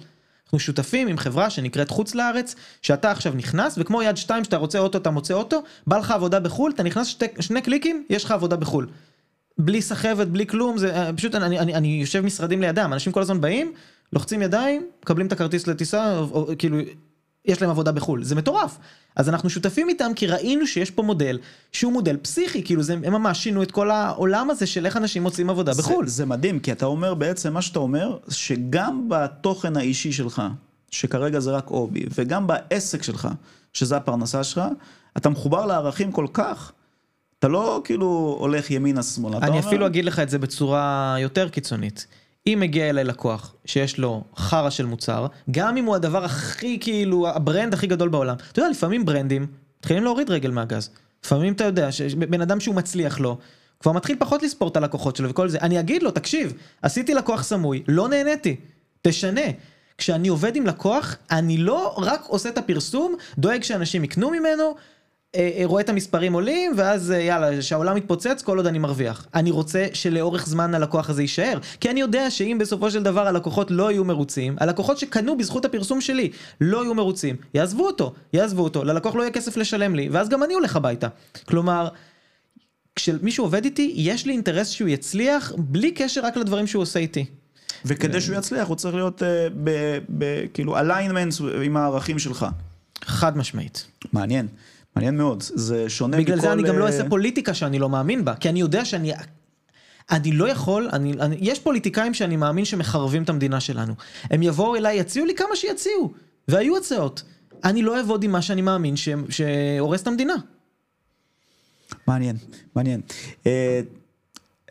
אנחנו שותפים עם חברה שנקראת חוץ לארץ שאתה עכשיו נכנס וכמו יד שתיים שאתה רוצה אוטו אתה מוצא אוטו בא לך עבודה בחו"ל אתה נכנס שתי, שני קליקים יש לך עבודה בחו"ל. בלי סחבת, בלי כלום, זה אה, פשוט אני, אני, אני יושב משרדים לידם, אנשים כל הזמן באים, לוחצים ידיים, מקבלים את הכרטיס לטיסה, או, או, כאילו, יש להם עבודה בחו"ל, זה מטורף. אז אנחנו שותפים איתם כי ראינו שיש פה מודל שהוא מודל פסיכי, כאילו זה, הם ממש שינו את כל העולם הזה של איך אנשים מוצאים עבודה בחו"ל. זה, זה מדהים, כי אתה אומר בעצם, מה שאתה אומר, שגם בתוכן האישי שלך, שכרגע זה רק hobby, וגם בעסק שלך, שזה הפרנסה שלך, אתה מחובר לערכים כל כך, אתה לא כאילו הולך ימינה שמאלה. אתה אני אומר, אפילו אגיד לך את זה בצורה יותר קיצונית. אם מגיע אליי לקוח שיש לו חרא של מוצר, גם אם הוא הדבר הכי כאילו, ה brand הכי גדול בעולם. אתה יודע, לפעמים ברנדים מתחילים להוריד רגל מהגז. לפעמים אתה יודע, בן אדם שהוא מצליח לו, כבר מתחיל פחות לספור את הלקוחות שלו וכל זה. אני אגיד לו, תקשיב, עשיתי לקוח סמוי, לא נהניתי, תשנה. כשאני עובד עם לקוח, אני לא רק עושה את הפרסום, דואג שאנשים יקנו ממנו, רואה את המספרים עולים, ואז אה, יאללה, שהעולם מתפוצץ כל עוד אני מרוויח. אני רוצה שלאורך זמן הלקוח הזה יישאר. כי אני יודע שאם בסופו של דבר הלקוחות לא יהיו מרוצים, הלקוחות שקנו בזכות הפרסום שלי לא יהיו מרוצים, יעזבו אותו, יעזבו אותו, ללקוח לא יהיה כסף לשלם לי, ואז גם אני הולך הביתה. כלומר, כשמישהו עובד איתי, יש לי אינטרס שהוא יצליח, בלי קשר רק לדברים שהוא עושה איתי. וכדי שהוא יצליח, הוא צריך להיות אה, ב- ב- כאילו אליינמנט עם הערכים שלך. חד משמעית. מעניין, מעניין מאוד. זה שונה בגלל מכל... זה אני גם לא אה, אעשה פוליטיקה שאני לא מאמין בה, כי אני יודע שאני... אני לא יכול, אני, אני, יש פוליטיקאים שאני מאמין שמחרבים את המדינה שלנו. הם יבואו אליי, יציעו לי כמה שיציעו, והיו הצעות. אני לא אעבוד עם מה שאני מאמין ש- שהורס את המדינה. מעניין, מעניין. אה,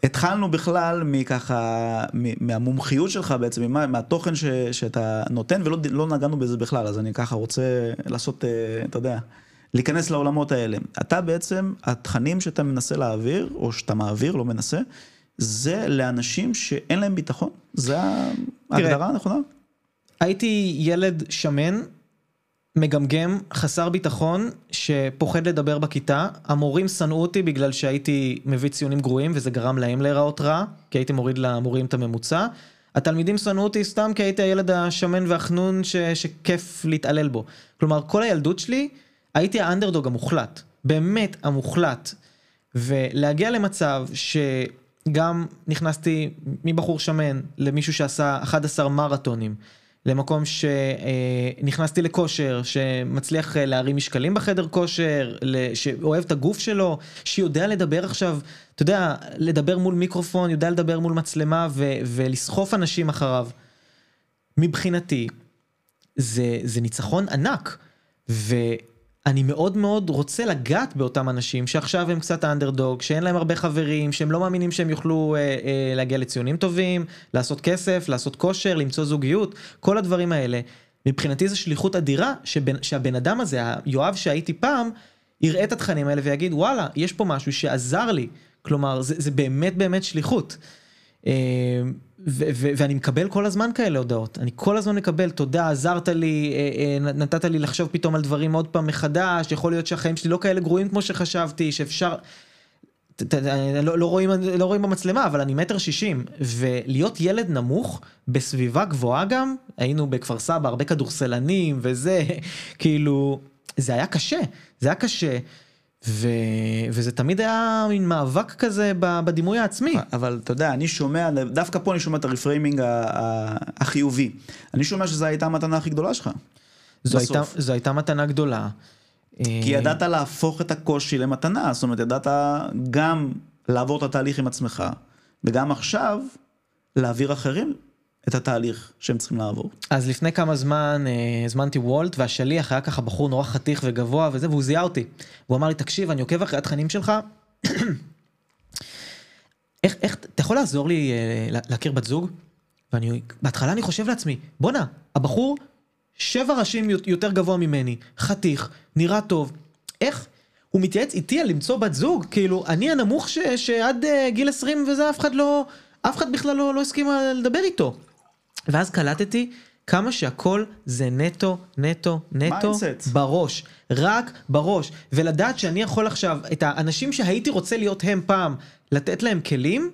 התחלנו בכלל מככה, מהמומחיות שלך בעצם, ממה, מהתוכן ש, שאתה נותן, ולא לא נגענו בזה בכלל, אז אני ככה רוצה לעשות, אה, אתה יודע, להיכנס לעולמות האלה. אתה בעצם, התכנים שאתה מנסה להעביר, או שאתה מעביר, לא מנסה, זה לאנשים שאין להם ביטחון? זה ההגדרה הנכונה? הייתי ילד שמן, מגמגם, חסר ביטחון, שפוחד לדבר בכיתה. המורים שנאו אותי בגלל שהייתי מביא ציונים גרועים, וזה גרם להם להיראות רע, כי הייתי מוריד למורים את הממוצע. התלמידים שנאו אותי סתם כי הייתי הילד השמן והחנון ש... שכיף להתעלל בו. כלומר, כל הילדות שלי, הייתי האנדרדוג המוחלט. באמת המוחלט. ולהגיע למצב שגם נכנסתי מבחור שמן למישהו שעשה 11 מרתונים, למקום שנכנסתי לכושר, שמצליח להרים משקלים בחדר כושר, שאוהב את הגוף שלו, שיודע לדבר עכשיו, אתה יודע, לדבר מול מיקרופון, יודע לדבר מול מצלמה ו- ולסחוף אנשים אחריו. מבחינתי, זה, זה ניצחון ענק. ואני מאוד מאוד רוצה לגעת באותם אנשים שעכשיו הם קצת האנדרדוג, שאין להם הרבה חברים, שהם לא מאמינים שהם יוכלו אה, אה, להגיע לציונים טובים, לעשות כסף, לעשות כושר, למצוא זוגיות, כל הדברים האלה. מבחינתי זו שליחות אדירה שבן, שהבן אדם הזה, היואב שהייתי פעם, יראה את התכנים האלה ויגיד וואלה, יש פה משהו שעזר לי. כלומר, זה, זה באמת באמת שליחות. אה, ואני מקבל כל הזמן כאלה הודעות, אני כל הזמן מקבל תודה, עזרת לי, אה, אה, נתת לי לחשוב פתאום על דברים עוד פעם מחדש, יכול להיות שהחיים שלי לא כאלה גרועים כמו שחשבתי, שאפשר... לא, לא, לא רואים במצלמה, אבל אני מטר שישים, ולהיות ילד נמוך בסביבה גבוהה גם, היינו בכפר סבא, הרבה כדורסלנים וזה, *laughs* כאילו, זה היה קשה, זה היה קשה, וזה תמיד היה מין מאבק כזה בדימוי העצמי. אבל אתה יודע, אני שומע, דווקא פה אני שומע את הרפריימינג החיובי. אני שומע שזו הייתה המתנה הכי גדולה שלך. זו. הייתה, זו הייתה מתנה גדולה. כי ידעת להפוך את הקושי למתנה, זאת אומרת, ידעת גם לעבור את התהליך עם עצמך, וגם עכשיו להעביר אחרים את התהליך שהם צריכים לעבור. אז לפני כמה זמן אה, הזמנתי וולט והשליח היה ככה בחור נורא חתיך וגבוה וזה והוא זיהה אותי. הוא אמר לי תקשיב אני עוקב אחרי התכנים שלך. איך, איך, אתה יכול לעזור לי אה, לה- להכיר בת זוג? ואני, בהתחלה אני חושב לעצמי, בואנה, הבחור שבע ראשים יות- יותר גבוה ממני, חתיך, נראה טוב, איך? הוא מתייעץ איתי על למצוא בת זוג? כאילו, אני הנמוך ש, שעד uh, גיל 20 וזה אף אחד לא, אף אחד בכלל לא, לא הסכים לדבר איתו. ואז קלטתי כמה שהכל זה נטו, נטו, נטו, Mindset. בראש. רק בראש. ולדעת שאני יכול עכשיו, את האנשים שהייתי רוצה להיות הם פעם, לתת להם כלים,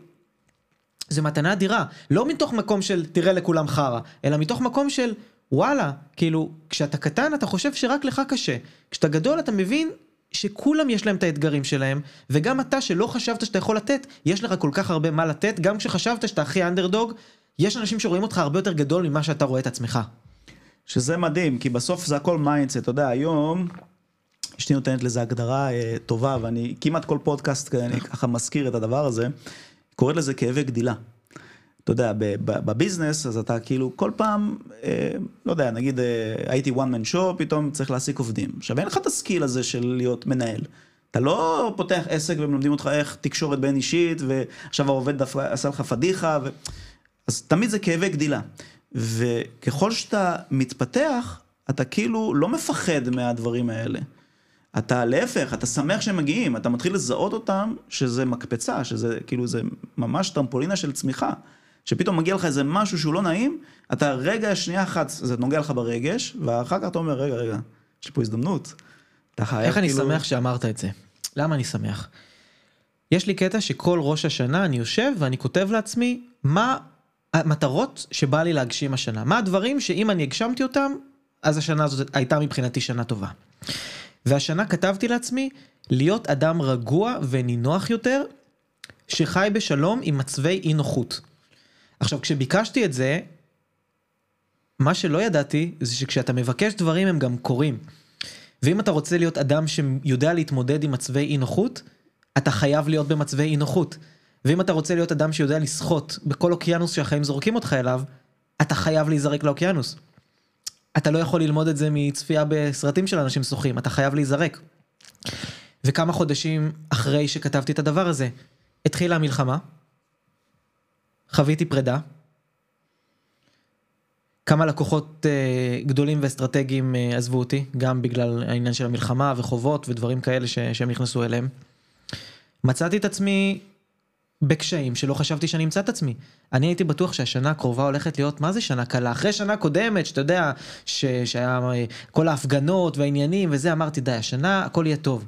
זה מתנה אדירה. לא מתוך מקום של תראה לכולם חרא, אלא מתוך מקום של וואלה, כאילו, כשאתה קטן אתה חושב שרק לך קשה. כשאתה גדול אתה מבין שכולם יש להם את האתגרים שלהם, וגם אתה שלא חשבת שאתה יכול לתת, יש לך כל כך הרבה מה לתת, גם כשחשבת שאתה הכי אנדרדוג, יש אנשים שרואים אותך הרבה יותר גדול ממה שאתה רואה את עצמך. שזה מדהים, כי בסוף זה הכל mindset, אתה יודע, היום אשתי נותנת לזה הגדרה אה, טובה, ואני כמעט כל פודקאסט אני ככה מזכיר את הדבר הזה, קוראת לזה כאבי גדילה. אתה יודע, בביזנס, אז אתה כאילו כל פעם, אה, לא יודע, נגיד אה, הייתי one man show, פתאום צריך להעסיק עובדים. עכשיו אין לך את הסקיל הזה של להיות מנהל. אתה לא פותח עסק ומלמדים אותך איך תקשורת בין אישית, ועכשיו העובד דווקא עשה לך פדיחה, ו... אז תמיד זה כאבי גדילה. וככל שאתה מתפתח, אתה כאילו לא מפחד מהדברים האלה. אתה להפך, אתה שמח שהם מגיעים, אתה מתחיל לזהות אותם שזה מקפצה, שזה כאילו זה ממש טרמפולינה של צמיחה. שפתאום מגיע לך איזה משהו שהוא לא נעים, אתה רגע, שנייה אחת, זה נוגע לך ברגש, ואחר כך אתה אומר, רגע, רגע, יש לי פה הזדמנות. אתה חייב איך אני כאילו- שמח שאמרת את זה. למה אני שמח? יש לי קטע שכל ראש השנה אני יושב ואני כותב לעצמי מה המטרות שבא לי להגשים השנה. מה הדברים שאם אני הגשמתי אותם, אז השנה הזאת הייתה מבחינתי שנה טובה. והשנה כתבתי לעצמי להיות אדם רגוע ונינוח יותר, שחי בשלום עם מצבי אי נוחות. עכשיו כשביקשתי את זה, מה שלא ידעתי זה שכשאתה מבקש דברים הם גם קורים. ואם אתה רוצה להיות אדם שיודע להתמודד עם מצבי אי נוחות, אתה חייב להיות במצבי אי נוחות. ואם אתה רוצה להיות אדם שיודע לשחות בכל אוקיינוס שהחיים זורקים אותך אליו, אתה חייב להיזרק לאוקיינוס. אתה לא יכול ללמוד את זה מצפייה בסרטים של אנשים שוחים, אתה חייב להיזרק. וכמה חודשים אחרי שכתבתי את הדבר הזה, התחילה המלחמה, חוויתי פרידה, כמה לקוחות uh, גדולים ואסטרטגיים uh, עזבו אותי, גם בגלל העניין של המלחמה וחובות ודברים כאלה ש- שהם נכנסו אליהם. מצאתי את עצמי בקשיים שלא חשבתי שאני אמצא את עצמי. אני הייתי בטוח שהשנה הקרובה הולכת להיות, מה זה שנה קלה? אחרי שנה קודמת, שאתה יודע, ש- שהיה אה, כל ההפגנות והעניינים וזה, אמרתי, די, השנה הכל יהיה טוב.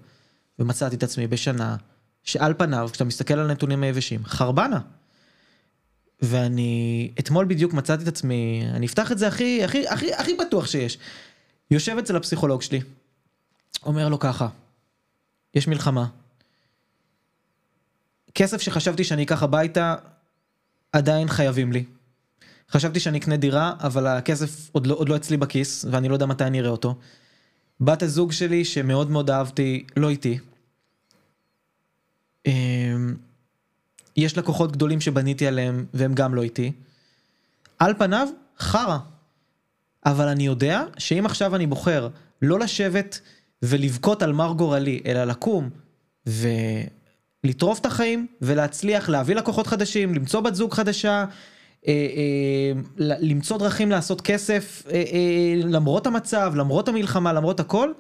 ומצאתי את עצמי בשנה שעל פניו, כשאתה מסתכל על הנתונים היבשים, חרבנה. ואני אתמול בדיוק מצאתי את עצמי, אני אפתח את זה הכי, הכי, הכי, הכי בטוח שיש. יושב אצל הפסיכולוג שלי, אומר לו ככה, יש מלחמה. כסף שחשבתי שאני אקח הביתה, עדיין חייבים לי. חשבתי שאני אקנה דירה, אבל הכסף עוד לא, עוד לא אצלי בכיס, ואני לא יודע מתי אני אראה אותו. בת הזוג שלי, שמאוד מאוד אהבתי, לא איתי. אמ, יש לקוחות גדולים שבניתי עליהם והם גם לא איתי. על פניו, חרא. אבל אני יודע שאם עכשיו אני בוחר לא לשבת ולבכות על מר גורלי, אלא לקום ולטרוף את החיים ולהצליח להביא לקוחות חדשים, למצוא בת זוג חדשה, אה, אה, למצוא דרכים לעשות כסף אה, למרות המצב, למרות המלחמה, למרות הכל,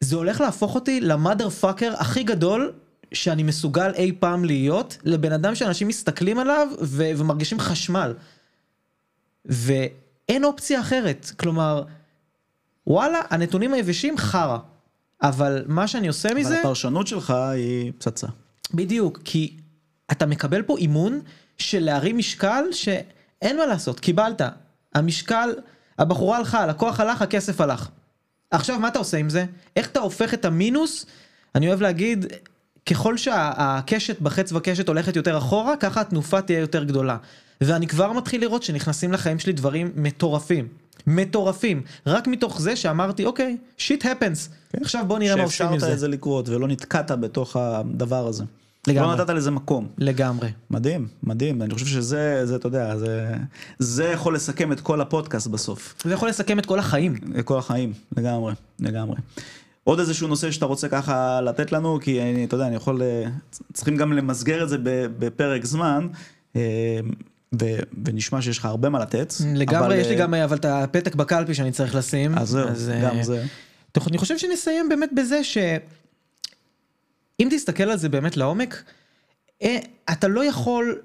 זה הולך להפוך אותי למאדר פאקר הכי גדול שאני מסוגל אי פעם להיות לבן אדם שאנשים מסתכלים עליו ו- ומרגישים חשמל. ואין אופציה אחרת, כלומר, וואלה, הנתונים היבשים חרא. אבל מה שאני עושה אבל מזה, הפרשנות שלך היא פצצה. בדיוק, כי אתה מקבל פה אימון של להרים משקל שאין מה לעשות, קיבלת. המשקל, הבחורה הלכה, הלקוח הלך, הכסף הלך. עכשיו מה אתה עושה עם זה? איך אתה הופך את המינוס? אני אוהב להגיד, ככל שהקשת בחץ וקשת הולכת יותר אחורה, ככה התנופה תהיה יותר גדולה. ואני כבר מתחיל לראות שנכנסים לחיים שלי דברים מטורפים. מטורפים. רק מתוך זה שאמרתי, אוקיי, שיט הפנס. עכשיו בוא נראה מה עושים עם שאפשרת זה. את זה לקרות ולא נתקעת בתוך הדבר הזה. לגמרי. לא נתת לזה מקום. לגמרי. מדהים, מדהים. אני חושב שזה, זה, אתה יודע, זה, זה יכול לסכם את כל הפודקאסט בסוף. זה יכול לסכם את כל החיים. כל החיים, לגמרי, לגמרי. עוד איזשהו נושא שאתה רוצה ככה לתת לנו, כי אני, אתה יודע, אני יכול, אה, צריכים גם למסגר את זה בפרק זמן, אה, ונשמע שיש לך הרבה מה לתת. לגמרי, אבל, יש לי אה, גם אה, אבל את הפתק בקלפי שאני צריך לשים. אז זהו, אה, גם זה. טוב, אני חושב שנסיים באמת בזה ש... אם תסתכל על זה באמת לעומק, אה, אתה לא יכול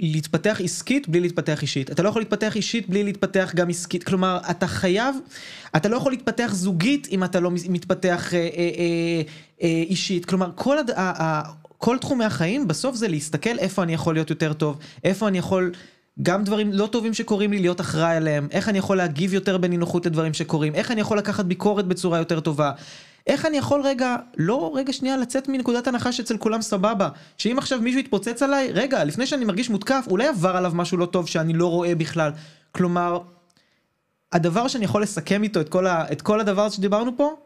להתפתח עסקית בלי להתפתח אישית. אתה לא יכול להתפתח אישית בלי להתפתח גם עסקית. כלומר, אתה חייב, אתה לא יכול להתפתח זוגית אם אתה לא מתפתח אה, אה, אה, אה, אישית. כלומר, כל, הד... כל תחומי החיים בסוף זה להסתכל איפה אני יכול להיות יותר טוב, איפה אני יכול... גם דברים לא טובים שקורים לי להיות אחראי עליהם, איך אני יכול להגיב יותר בנינוחות לדברים שקורים, איך אני יכול לקחת ביקורת בצורה יותר טובה, איך אני יכול רגע, לא רגע שנייה לצאת מנקודת הנחה שאצל כולם סבבה, שאם עכשיו מישהו יתפוצץ עליי, רגע, לפני שאני מרגיש מותקף, אולי עבר עליו משהו לא טוב שאני לא רואה בכלל. כלומר, הדבר שאני יכול לסכם איתו את כל, ה, את כל הדבר שדיברנו פה,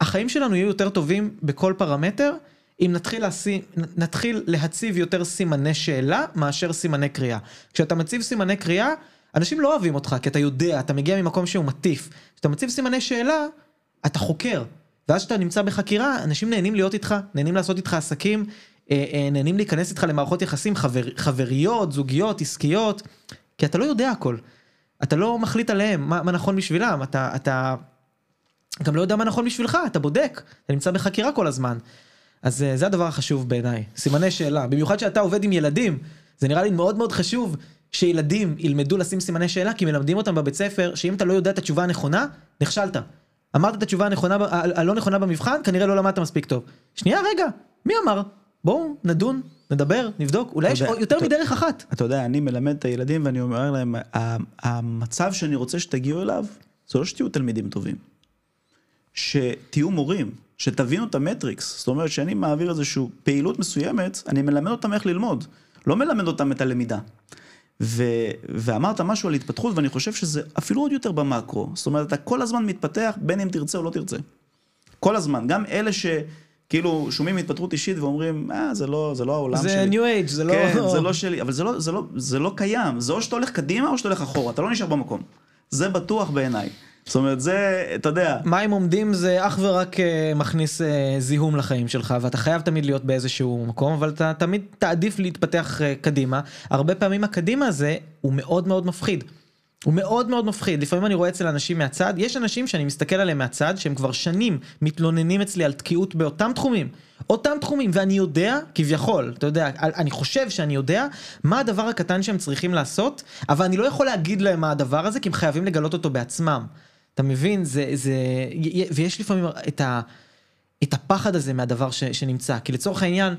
החיים שלנו יהיו יותר טובים בכל פרמטר, אם נתחיל, להשיא, נתחיל להציב יותר סימני שאלה מאשר סימני קריאה. כשאתה מציב סימני קריאה, אנשים לא אוהבים אותך, כי אתה יודע, אתה מגיע ממקום שהוא מטיף. כשאתה מציב סימני שאלה, אתה חוקר. ואז כשאתה נמצא בחקירה, אנשים נהנים להיות איתך, נהנים לעשות איתך עסקים, אה, אה, נהנים להיכנס איתך למערכות יחסים חבר, חבריות, זוגיות, עסקיות, כי אתה לא יודע הכל. אתה לא מחליט עליהם מה, מה נכון בשבילם, אתה, אתה גם לא יודע מה נכון בשבילך, אתה בודק, אתה נמצא בחקירה כל הזמן. אז אה, זה הדבר החשוב בעיניי, סימני שאלה. במיוחד שאתה עובד עם ילדים, זה נראה לי מאוד מאוד חשוב שילדים ילמדו לשים סימני שאלה, כי מלמדים אותם בבית ספר, שאם אתה לא יודע את התשובה הנכונה, נכשלת. אמרת את התשובה הנכונה, הלא נכונה במבחן, כנראה לא למדת מספיק טוב. שנייה, רגע, מי אמר? בואו נדון, נדבר, נבדוק, אולי יש יודע, יותר אתה- מדרך אחת. אתה יודע, אני מלמד את הילדים ואני אומר להם, המצב שאני רוצה שתגיעו אליו, זה לא שתהיו תלמידים טובים. שתהיו מורים, שתבינו את המטריקס. זאת אומרת, שאני מעביר איזושהי פעילות מסוימת, אני מלמד אותם איך ללמוד. לא מלמד אותם את הלמידה. ו, ואמרת משהו על התפתחות, ואני חושב שזה אפילו עוד יותר במקרו. זאת אומרת, אתה כל הזמן מתפתח, בין אם תרצה או לא תרצה. כל הזמן. גם אלה שכאילו שומעים התפתחות אישית ואומרים, אה, זה לא, זה לא העולם זה שלי. ניו אייג', זה לא... כן, זה לא שלי, אבל זה לא, זה, לא, זה לא קיים, זה או שאתה הולך קדימה או שאתה הולך אחורה, אתה לא נשאר במקום. זה בטוח בעיניי. זאת אומרת, זה, אתה יודע, מים עומדים זה אך ורק אה, מכניס אה, זיהום לחיים שלך ואתה חייב תמיד להיות באיזשהו מקום אבל אתה תמיד תעדיף להתפתח אה, קדימה הרבה פעמים הקדימה הזה הוא מאוד מאוד מפחיד. הוא מאוד מאוד מפחיד לפעמים אני רואה אצל אנשים מהצד יש אנשים שאני מסתכל עליהם מהצד שהם כבר שנים מתלוננים אצלי על תקיעות באותם תחומים אותם תחומים ואני יודע כביכול אתה יודע אני חושב שאני יודע מה הדבר הקטן שהם צריכים לעשות אבל אני לא יכול להגיד להם מה הדבר הזה כי הם חייבים לגלות אותו בעצמם. אתה מבין? זה, זה, ויש לפעמים את, ה, את הפחד הזה מהדבר ש, שנמצא. כי לצורך העניין,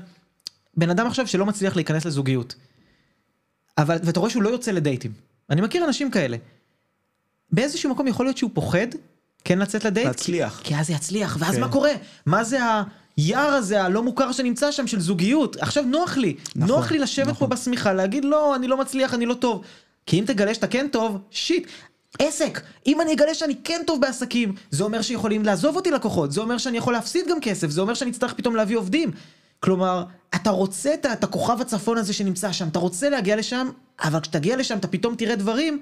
בן אדם עכשיו שלא מצליח להיכנס לזוגיות, אבל, ואתה רואה שהוא לא יוצא לדייטים. אני מכיר אנשים כאלה. באיזשהו מקום יכול להיות שהוא פוחד כן לצאת לדייט. להצליח. כי, כי אז זה יצליח, ואז כן. מה קורה? מה זה היער הזה הלא מוכר שנמצא שם של זוגיות? עכשיו נוח לי. נכון, נוח לי לשבת נכון. פה בשמיכה, להגיד לא, אני לא מצליח, אני לא טוב. כי אם תגלה שאתה כן טוב, שיט. עסק, אם אני אגלה שאני כן טוב בעסקים, זה אומר שיכולים לעזוב אותי לקוחות, זה אומר שאני יכול להפסיד גם כסף, זה אומר שאני אצטרך פתאום להביא עובדים. כלומר, אתה רוצה את, את הכוכב הצפון הזה שנמצא שם, אתה רוצה להגיע לשם, אבל כשתגיע לשם אתה פתאום תראה דברים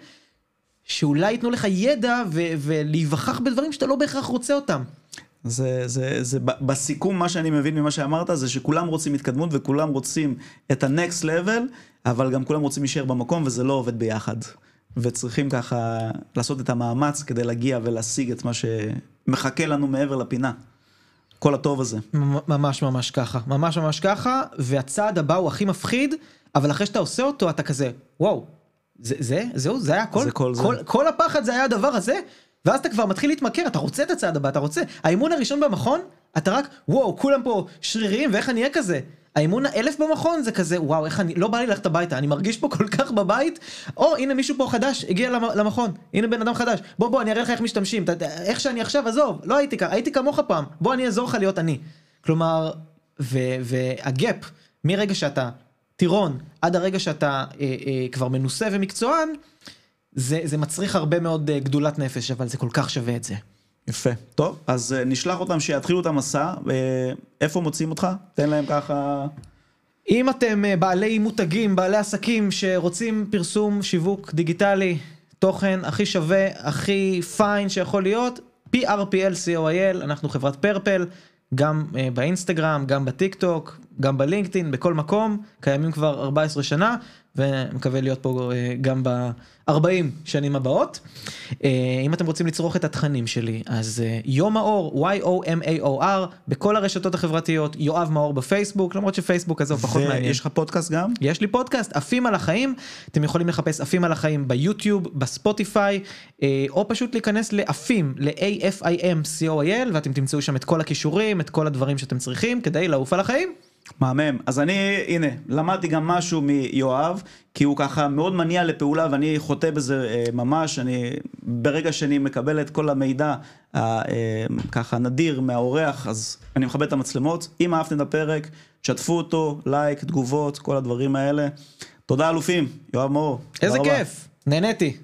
שאולי ייתנו לך ידע ו- ולהיווכח בדברים שאתה לא בהכרח רוצה אותם. זה, זה, זה, בסיכום מה שאני מבין ממה שאמרת זה שכולם רוצים התקדמות וכולם רוצים את ה-next level, אבל גם כולם רוצים להישאר במקום וזה לא עובד ביחד. וצריכים ככה לעשות את המאמץ כדי להגיע ולהשיג את מה שמחכה לנו מעבר לפינה. כל הטוב הזה. ממ- ממש ממש ככה, ממש ממש ככה, והצעד הבא הוא הכי מפחיד, אבל אחרי שאתה עושה אותו אתה כזה, וואו, זה, זה, זהו, זה היה הכל, זה כל זה. כל, כל הפחד זה היה הדבר הזה, ואז אתה כבר מתחיל להתמכר, אתה רוצה את הצעד הבא, אתה רוצה, האימון הראשון במכון, אתה רק, וואו, כולם פה שריריים, ואיך אני אהיה כזה? האימון האלף במכון זה כזה, וואו, איך אני, לא בא לי ללכת הביתה, אני מרגיש פה כל כך בבית, או הנה מישהו פה חדש, הגיע למ- למכון, הנה בן אדם חדש, בוא בוא אני אראה לך איך משתמשים, אתה- איך שאני עכשיו, עזוב, לא הייתי ככה, הייתי כמוך פעם, בוא אני אעזור לך להיות אני. כלומר, והגאפ מרגע שאתה טירון עד הרגע שאתה אה, אה, כבר מנוסה ומקצוען, זה, זה מצריך הרבה מאוד אה, גדולת נפש, אבל זה כל כך שווה את זה. יפה. טוב, אז אה, נשלח אותם שיתחילו את המסע. אה, איפה מוצאים אותך? תן להם ככה... אם אתם אה, בעלי מותגים, בעלי עסקים שרוצים פרסום, שיווק דיגיטלי, תוכן הכי שווה, הכי פיין שיכול להיות, PRPL COIL, אנחנו חברת פרפל, גם באינסטגרם, גם בטיק טוק, גם בלינקדאין, בכל מקום, קיימים כבר 14 שנה, ומקווה להיות פה אה, גם ב-40 שנים הבאות. אה, אם אתם רוצים לצרוך את התכנים שלי, אז אה, יום מאור, Y-O-M-A-O-R, בכל הרשתות החברתיות, יואב מאור בפייסבוק, למרות שפייסבוק עזוב פחות מעניין. ויש לך פודקאסט גם? יש לי פודקאסט, עפים על החיים, אתם יכולים לחפש עפים על החיים ביוטיוב, בספוטיפיי, או פשוט להיכנס לעפים, ל-AFIM COIL, ואתם תמצאו שם את כל הכישורים, את כל הדברים שאתם צריכים כדי לעוף על החיים. מהמם. אז אני, הנה, למדתי גם משהו מיואב, כי הוא ככה מאוד מניע לפעולה ואני חוטא בזה אה, ממש. אני, ברגע שאני מקבל את כל המידע אה, אה, נדיר מהאורח, אז אני מכבד את המצלמות. אם אהבתם את הפרק, תשתפו אותו, לייק, תגובות, כל הדברים האלה. תודה אלופים, יואב מאור. איזה. כיף, נהניתי.